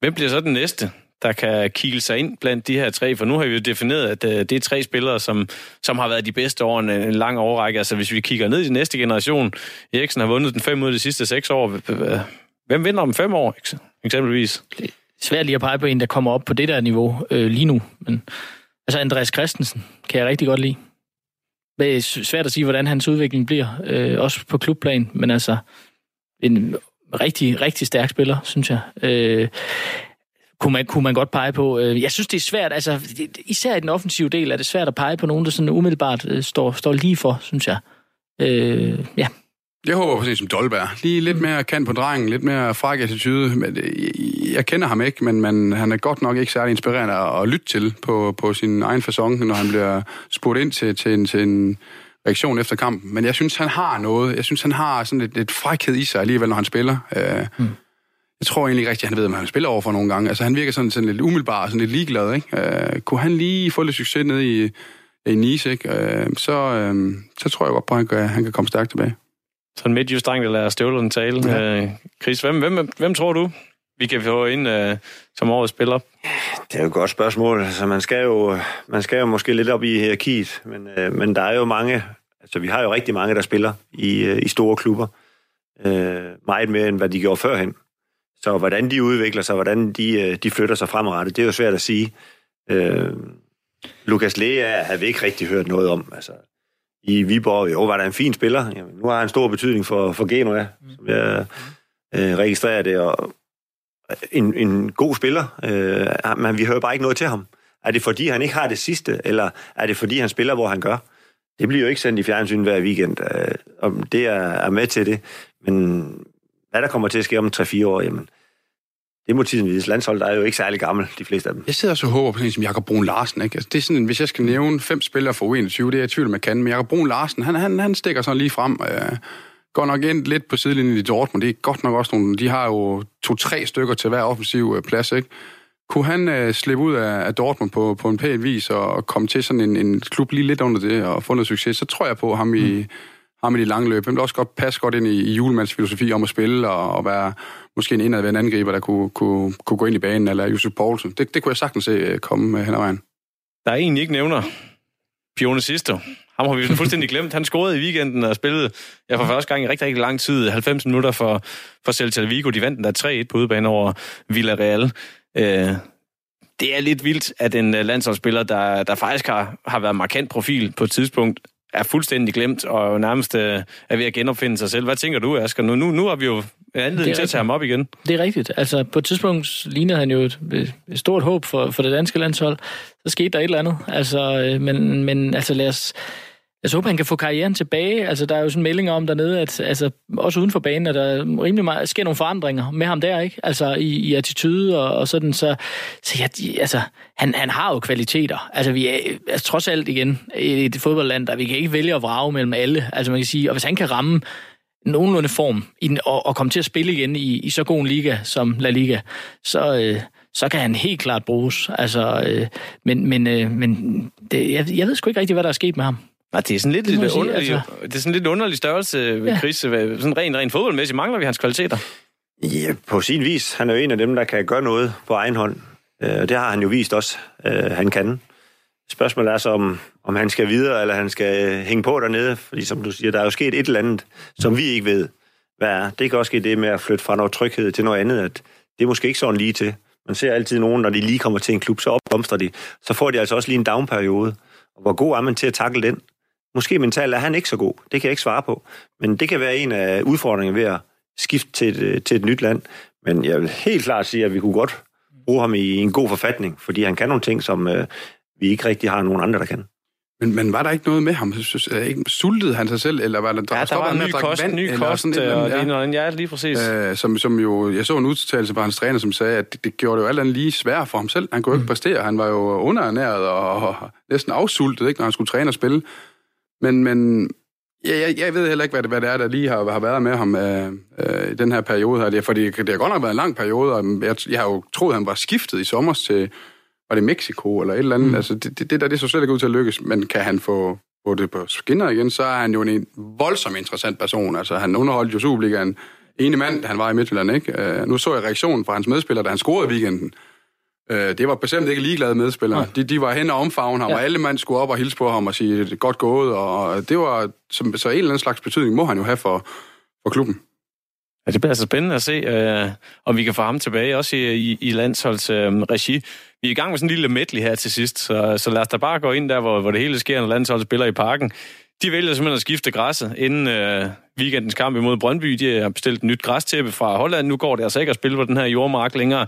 Hvem bliver så den næste, der kan kile sig ind blandt de her tre? For nu har vi jo defineret, at øh, det er tre spillere, som, som har været de bedste over en, en lang overrække. Altså hvis vi kigger ned i den næste generation, Eriksen har vundet den fem ud af de sidste seks år. Hvem vinder om fem år, eksempelvis?
Det er svært lige at pege på en, der kommer op på det der niveau øh, lige nu. Men, altså Andreas Christensen kan jeg rigtig godt lide. Det er svært at sige, hvordan hans udvikling bliver, øh, også på klubplan, men altså en rigtig, rigtig stærk spiller, synes jeg. Øh, kunne man, kunne man godt pege på. Øh, jeg synes, det er svært, altså især i den offensive del er det svært at pege på nogen, der sådan umiddelbart øh, står, står lige for, synes jeg. Øh, ja.
Jeg håber sådan som Dolberg. Lige lidt mere kan på drengen, lidt mere fræk attitude. Men jeg kender ham ikke, men man, han er godt nok ikke særlig inspirerende at, lytte til på, på sin egen fasong, når han bliver spurgt ind til, til, en, til en reaktion efter kampen. Men jeg synes, han har noget. Jeg synes, han har sådan lidt, lidt frækhed i sig alligevel, når han spiller. Øh, mm. Jeg tror egentlig ikke rigtigt, at han ved, hvad han spiller over for nogle gange. Altså, han virker sådan, sådan lidt umiddelbar, sådan lidt ligeglad, ikke? Uh, kunne han lige få lidt succes ned i, i Nice, ikke? Uh, så, uh, så tror jeg godt på, at han kan, han kan komme stærkt tilbage.
Sådan midt just dreng, der lader støvlerne tale. Ja. Uh, Chris, hvem, hvem, hvem tror du, vi kan få ind uh, som årets spiller?
Det er jo et godt spørgsmål. Altså, man, skal jo, man skal jo måske lidt op i hierarkiet, men, uh, men der er jo mange... Altså, vi har jo rigtig mange, der spiller i, uh, i store klubber. Uh, meget mere, end hvad de gjorde førhen. Så hvordan de udvikler sig, hvordan de, øh, de flytter sig fremadrettet, det er jo svært at sige. Øh, Lukas Lea har vi ikke rigtig hørt noget om. Altså, I Viborg, jo, var der en fin spiller. Jamen, nu har han stor betydning for, for Genoa, som jeg øh, registrerer det. Og en, en god spiller, øh, men vi hører bare ikke noget til ham. Er det fordi, han ikke har det sidste, eller er det fordi, han spiller, hvor han gør? Det bliver jo ikke sendt i fjernsyn hver weekend, øh, om det er, er med til det. Men hvad der kommer til at ske om 3-4 år, jamen, det må tiden vise. Landsholdet er jo ikke særlig gammel, de fleste af dem.
Jeg sidder så og håber på sådan en som Jakob Brun Larsen. Ikke? Altså, det er sådan, hvis jeg skal nævne fem spillere for U21, det er jeg i tvivl, man kan. Men Jakob Brun Larsen, han, han, han stikker sådan lige frem. Øh, går nok ind lidt på sidelinjen i Dortmund. Det er godt nok også nogle... De har jo to-tre stykker til hver offensiv øh, plads, ikke? Kunne han øh, slippe ud af, af Dortmund på, på en pæn vis og komme til sådan en, en klub lige lidt under det og få noget succes, så tror jeg på ham i, mm ham i de lange løb. Han ville også godt passe godt ind i, i julemands filosofi om at spille og, og være måske en indadvendt angriber, der kunne, kunne, kunne gå ind i banen, eller Josef Poulsen. Det, det kunne jeg sagtens se øh, komme øh, hen ad vejen.
Der er en, I ikke nævner. Pione Sisto. Ham har vi fuldstændig glemt. Han scorede i weekenden og spillede ja, for første gang i rigtig, rigtig lang tid. 90 minutter for, for Celta Vigo. De vandt den der 3-1 på udebane over Villarreal. Øh, det er lidt vildt, at en øh, landsholdsspiller, der, der faktisk har, har været markant profil på et tidspunkt, er fuldstændig glemt og nærmest øh, er ved at genopfinde sig selv. Hvad tænker du, Asger? Nu, nu, nu har vi jo anledning til at tage ham op igen.
Det er rigtigt. Altså, på et tidspunkt lignede han jo et, et stort håb for, for det danske landshold. Så skete der et eller andet. Altså, øh, men, men altså, lad os, jeg håber, han kan få karrieren tilbage. Altså, der er jo sådan meldinger om dernede, at altså, også uden for banen, at der rimelig meget, sker nogle forandringer med ham der, ikke? Altså, i, i attitude og, og sådan, så, så ja, de, altså, han, han har jo kvaliteter. Altså, vi er altså, trods alt igen i et fodboldland, der vi kan ikke vælge at vrage mellem alle. Altså, man kan sige, og hvis han kan ramme nogenlunde form i den, og, og komme til at spille igen i, i så god en liga som La Liga, så, øh, så kan han helt klart bruges. Altså, øh, men men, øh, men det, jeg, jeg ved sgu ikke rigtig, hvad der er sket med ham.
Nej, det er sådan lidt, lidt sige, underlig, altså... det er sådan lidt underlig størrelse ved ja. Chris. Sådan rent, rent fodboldmæssigt mangler vi hans kvaliteter.
Ja, på sin vis. Han er jo en af dem, der kan gøre noget på egen hånd. Øh, og det har han jo vist også, øh, han kan. Spørgsmålet er så, om, om han skal videre, eller han skal hænge på dernede. Fordi som du siger, der er jo sket et eller andet, som vi ikke ved, hvad er. Det kan også ske det med at flytte fra noget tryghed til noget andet, at det er måske ikke sådan lige til. Man ser altid nogen, når de lige kommer til en klub, så opblomstrer de. Så får de altså også lige en downperiode. Og hvor god er man til at takle den? Måske mentalt er han ikke så god. Det kan jeg ikke svare på. Men det kan være en af udfordringerne ved at skifte til et, til et nyt land. Men jeg vil helt klart sige, at vi kunne godt bruge ham i en god forfatning, fordi han kan nogle ting, som øh, vi ikke rigtig har nogen andre, der kan.
Men, men var der ikke noget med ham? Ikke, sultede han sig selv, eller var der,
der, ja, der var en ny kost, vand, ny kost, sådan, øh, og ja. det er ja, lige præcis.
Øh, som, som jo, jeg så en udtalelse fra hans træner, som sagde, at det, det gjorde det jo alt andet lige svært for ham selv. Han kunne mm. ikke præstere, han var jo underernæret og, og næsten afsultet, ikke, når han skulle træne og spille. Men, men ja, jeg, jeg ved heller ikke, hvad det, hvad det er, der lige har, har været med ham øh, øh, i den her periode her. Det, fordi det har godt nok været en lang periode, og jeg, jeg har jo troet, at han var skiftet i sommer til, var det Mexico eller et eller andet. Mm. Altså, det, det, det der, det så slet ikke ud til at lykkes, men kan han få, få det på skinner igen, så er han jo en voldsom interessant person. Altså, han underholdt jo Superligaen ene mand, han var i Midtjylland, ikke? Uh, nu så jeg reaktionen fra hans medspillere, da han scorede i weekenden. Uh, det var bestemt ikke ligeglade medspillere. Ja. De, de var hen og omfavne ham, ja. og alle mand skulle op og hilse på ham og sige, godt gået, og det var, som, så en eller anden slags betydning må han jo have for, for klubben.
Ja, det bliver altså spændende at se, øh, om vi kan få ham tilbage, også i, i, i landsholds øh, regi. Vi er i gang med sådan en lille medley her til sidst, så, så lad os da bare gå ind der, hvor, hvor det hele sker, når landsholdet spiller i parken. De vælger simpelthen at skifte græsset inden øh, weekendens kamp imod Brøndby. De har bestilt et nyt græstæppe fra Holland. Nu går det altså ikke at spille på den her jordmark længere.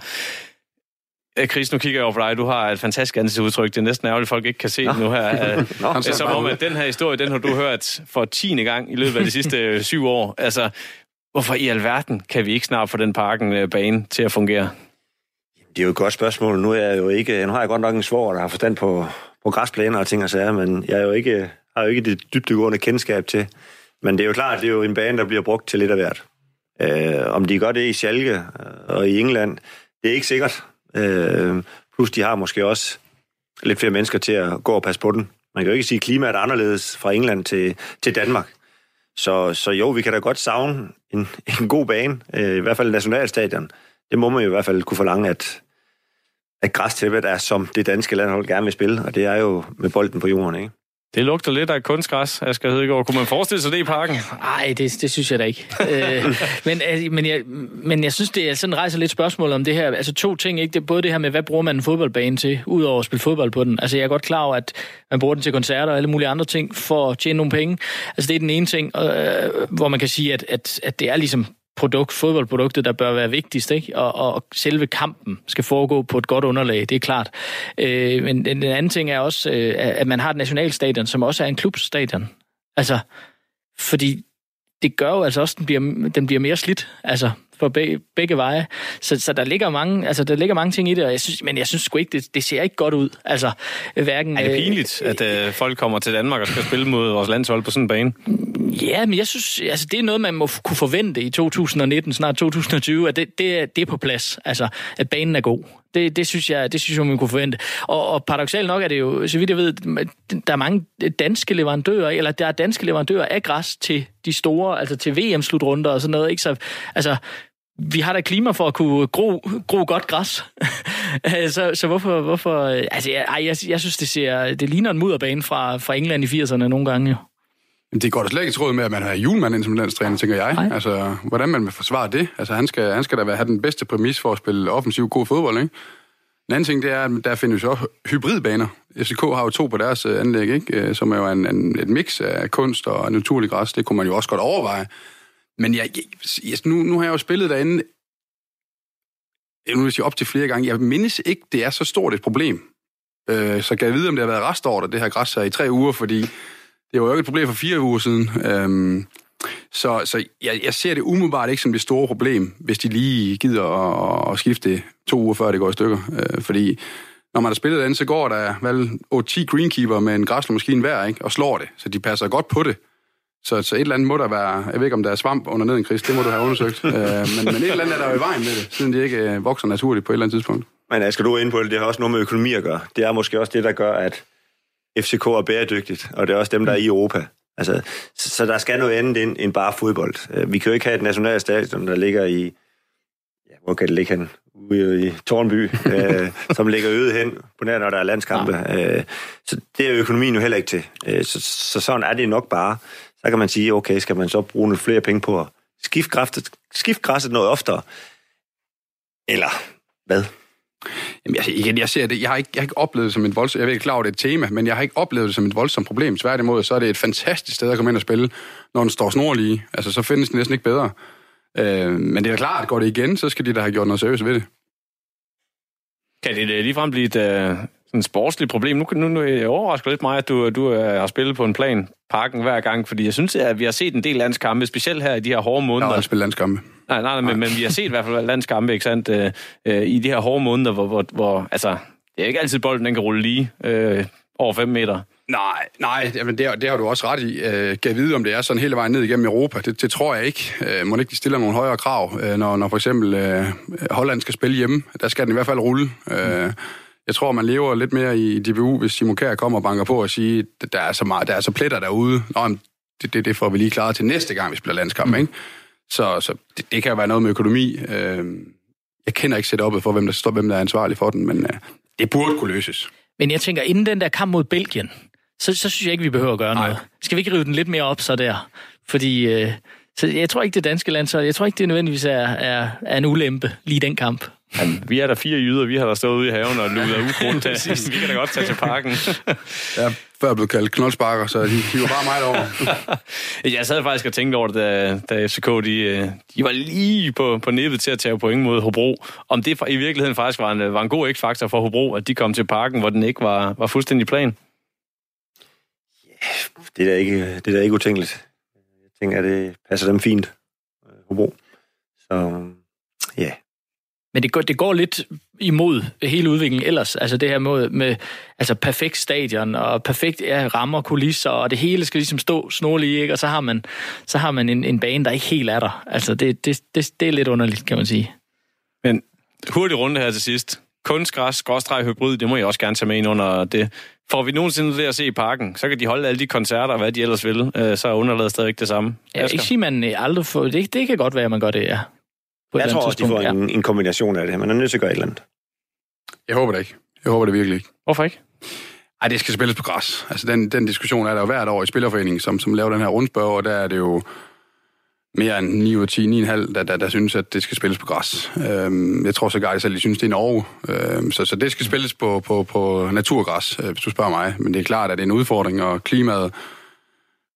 Chris, nu kigger jeg over på dig. Du har et fantastisk ansigtsudtryk. Det er næsten ærgerligt, at folk ikke kan se det nu her. [laughs] Nå, Som om, at den her historie, den har du hørt for tiende gang i løbet af de sidste syv år. Altså, Hvorfor i alverden kan vi ikke snart få den parken øh, bane til at fungere?
Det er jo et godt spørgsmål. Nu, er jeg jo ikke, nu har jeg godt nok en svår, der har forstand på, på græsplæner og ting og sager, men jeg er jo ikke, har jo ikke det dybdegående kendskab til. Men det er jo klart, det er jo en bane, der bliver brugt til lidt af hvert. Øh, om de gør det i Schalke øh, og i England, det er ikke sikkert. Øh, plus de har måske også lidt flere mennesker til at gå og passe på den. Man kan jo ikke sige, at klimaet er anderledes fra England til, til Danmark. Så, så jo, vi kan da godt savne en, [laughs] en god bane, øh, i hvert fald nationalstadion. Det må man jo i hvert fald kunne forlange, at, at græstæppet er, som det danske landhold gerne vil spille, og det er jo med bolden på jorden, ikke?
Det lugter lidt af kunstgræs, Asger Hedegaard. Kunne man forestille sig det i parken?
Nej, det, det synes jeg da ikke. [laughs] øh, men, øh, men, jeg, men jeg synes, det er sådan rejser lidt spørgsmål om det her. Altså to ting, ikke? Det er både det her med, hvad bruger man en fodboldbane til, udover at spille fodbold på den. Altså jeg er godt klar over, at man bruger den til koncerter og alle mulige andre ting for at tjene nogle penge. Altså det er den ene ting, øh, hvor man kan sige, at, at, at det er ligesom produkt, fodboldproduktet, der bør være vigtigst, ikke? Og, og selve kampen skal foregå på et godt underlag, det er klart. Øh, men den anden ting er også, øh, at man har et nationalstadion, som også er en klubstadion. Altså, fordi det gør jo altså også, at den bliver, den bliver mere slidt. Altså, for begge, begge veje. Så, så der, ligger mange, altså, der ligger mange ting i det, og jeg synes, men jeg synes sgu ikke, det, det ser ikke godt ud. Altså, hverken,
er det pinligt, øh, at øh, folk kommer til Danmark og skal spille mod vores landshold på sådan en bane?
Ja, men jeg synes, altså, det er noget, man må kunne forvente i 2019, snart 2020, at det, det, det er på plads. Altså, at banen er god. Det, det, synes jeg, det synes jeg, man kunne forvente. Og, og paradoxalt nok er det jo, så vidt jeg ved, der er mange danske leverandører, eller der er danske leverandører af græs til de store, altså til VM-slutrunder og sådan noget. Ikke? Så, altså, vi har da klima for at kunne gro, gro godt græs. [laughs] så, så hvorfor... hvorfor altså, jeg, jeg, jeg synes, det, ser, det ligner en mudderbane fra, fra England i 80'erne nogle gange. Jo.
Det går da slet ikke tråd med, at man har julemand ind som landstræner, tænker jeg. Nej. Altså, hvordan man vil forsvare det? Altså, han skal, han skal da have den bedste præmis for at spille offensiv god fodbold, ikke? En anden ting, det er, at der findes jo også hybridbaner. FCK har jo to på deres øh, anlæg, ikke? Øh, som er jo en, en, et mix af kunst og naturlig græs. Det kunne man jo også godt overveje. Men jeg, jeg, nu, nu har jeg jo spillet derinde jeg nu vil jeg op til flere gange. Jeg mindes ikke, det er så stort et problem. Øh, så kan jeg vide, om det har været restår, det her græs her i tre uger, fordi det var jo ikke et problem for fire uger siden. Øh, så så jeg, jeg ser det umiddelbart ikke som det store problem, hvis de lige gider at, at skifte to uger før det går i stykker. Øh, fordi når man har spillet den, så går der vel 8-10 greenkeeper med en græslemaskine hver, ikke? og slår det. Så de passer godt på det. Så, så et eller andet må der være, jeg ved ikke om der er svamp under neden, Chris, det må du have undersøgt. [laughs] øh, men, men et eller andet er der jo i vejen med det, siden de ikke øh, vokser naturligt på et eller andet tidspunkt.
Men skal du ind på det, det har også noget med økonomi at gøre. Det er måske også det, der gør, at FCK er bæredygtigt, og det er også dem, der er i Europa. Altså, så, så der skal noget andet ind end bare fodbold. Øh, vi kan jo ikke have et nationalt stadion, der ligger i, ja, hvor kan det ligge hen? Ude i Tornby, [laughs] øh, som ligger øget hen, på nær når der er landskampe. Ja. Øh, så det er økonomien jo heller ikke til. Øh, så, så sådan er det nok bare. Så kan man sige, okay, skal man så bruge lidt flere penge på at skifte græsset, skifte græsset noget oftere? Eller hvad?
Jamen, jeg, igen, jeg ser det. Jeg har ikke, jeg har ikke oplevet det som et voldsomt... Jeg ved ikke klar, det er et tema, men jeg har ikke oplevet det som et voldsomt problem. Tværtimod, så er det et fantastisk sted at komme ind og spille, når den står snorlige. Altså, så findes det næsten ikke bedre. Øh, men det er klart, at går det igen, så skal de da have gjort noget seriøst ved det.
Kan det ligefrem blive et, uh, sådan sportsligt problem? Nu, nu, nu overrasker lidt mig, at du, du uh, har spillet på en plan parken hver gang, fordi jeg synes, at vi har set en del landskampe, specielt her i de her hårde måneder. Jeg
har spillet landskampe.
Nej, nej, nej, men, men vi har set i hvert fald landskampe, ikke sandt, øh, øh, i de her hårde måneder, hvor, hvor, hvor altså, det er ikke altid bolden, den kan rulle lige øh, over 5 meter.
Nej, nej, jamen det, det har du også ret i. Øh, kan vide, om det er sådan hele vejen ned igennem Europa? Det, det tror jeg ikke. Øh, må ikke de stiller nogle højere krav, øh, når, når for eksempel øh, Holland skal spille hjemme? Der skal den i hvert fald rulle. Øh, jeg tror, man lever lidt mere i DBU, hvis Simon Kjær kommer og banker på og siger, at der er så, meget, der er så pletter derude. Nå, det, det, det får vi lige klaret til næste gang, vi spiller landskamp, mm. ikke? Så, så det, det kan jo være noget med økonomi. Øh, jeg kender ikke setupet for, hvem der står, hvem der er ansvarlig for den, men øh, det burde kunne løses.
Men jeg tænker, inden den der kamp mod Belgien, så, så synes jeg ikke, vi behøver at gøre Nej. noget. Skal vi ikke rive den lidt mere op så der? Fordi øh, så jeg tror ikke, det danske landshold, jeg tror ikke, det nødvendigvis er, er, er en ulempe lige den kamp.
Jamen, vi er der fire jyder, vi har der stået ude i haven og ludet ukrudt. [laughs] vi kan da godt tage til parken. [laughs]
ja, før blev kaldt knoldsparker, så de, var bare meget over. [laughs]
jeg sad faktisk og tænkte over det, da, da FCK de, øh, de var lige på, på nippet til at tage point mod Hobro. Om det i virkeligheden faktisk var en, var en god x-faktor for Hobro, at de kom til parken, hvor den ikke var, var fuldstændig plan.
Yeah, det er da ikke, det er da ikke utænkeligt. Jeg tænker, at det passer dem fint, Hobro. Så.
Men det går, det går lidt imod hele udviklingen ellers. Altså det her med, med altså perfekt stadion og perfekt ja, rammer, kulisser, og det hele skal ligesom stå snorlige, ikke? og så har man, så har man en, en bane, der ikke helt er der. Altså det, det, det, det er lidt underligt, kan man sige.
Men hurtig runde her til sidst. Kunstgræs, skråstreg, hybrid, det må jeg også gerne tage med ind under det. Får vi nogensinde det at se i parken, så kan de holde alle de koncerter, hvad de ellers vil. Øh, så er underlaget stadig det samme.
Ja, ikke sige, man aldrig får... Det, det kan godt være, at man gør det, ja.
På jeg tror også, de får ja. en, en kombination af det. Man er nødt til at gøre et eller andet.
Jeg håber det ikke. Jeg håber det virkelig ikke.
Hvorfor ikke?
Ej, det skal spilles på græs. Altså, den, den diskussion er der jo hvert år i Spillerforeningen, som, som laver den her rundspørg, og der er det jo mere end 9 ud af 10, 9,5, der, der, der synes, at det skal spilles på græs. Øhm, jeg tror så godt, at de synes, det er Norge. Øhm, så, så det skal spilles på, på, på naturgræs, øh, hvis du spørger mig. Men det er klart, at det er en udfordring, og klimaet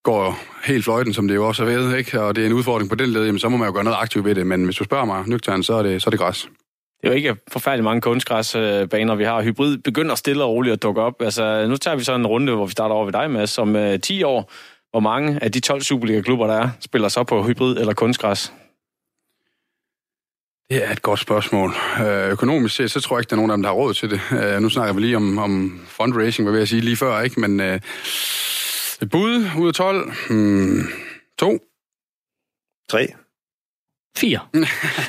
går helt fløjten, som det jo også er ved, ikke? og det er en udfordring på den led, jamen, så må man jo gøre noget aktivt ved det. Men hvis du spørger mig nøgtern, så er det, så er det græs.
Det er jo ikke forfærdelig mange kunstgræsbaner, vi har. Hybrid begynder stille og roligt at dukke op. Altså, nu tager vi så en runde, hvor vi starter over ved dig, Mads. Om uh, 10 år, hvor mange af de 12 Superliga-klubber, der er, spiller så på hybrid eller kunstgræs?
Det er et godt spørgsmål. Øh, økonomisk set, så tror jeg ikke, der er nogen af dem, der har råd til det. Øh, nu snakker vi lige om, om fundraising, hvad vil jeg sige lige før, ikke? Men øh, et bud ud af 12. Hmm, to.
Tre.
Fire.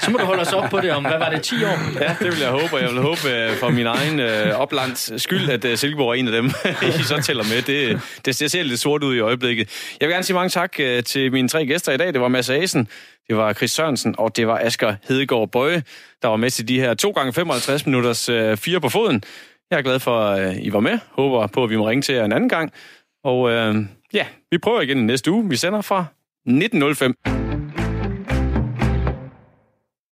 Så må du holde os op på det om, hvad var det, 10 år?
Ja, det vil jeg håbe, og jeg vil håbe øh, for min egen øh, oplands skyld, at øh, Silkeborg er en af dem, [laughs] I så tæller med. Det, det, det ser lidt sort ud i øjeblikket. Jeg vil gerne sige mange tak øh, til mine tre gæster i dag. Det var Mads Asen, det var Chris Sørensen, og det var Asger Hedegaard Bøje, der var med til de her 2 gange 55 minutters øh, fire på foden. Jeg er glad for, at øh, I var med. Håber på, at vi må ringe til jer en anden gang. Og øh, ja, vi prøver igen næste uge. Vi sender fra 1905.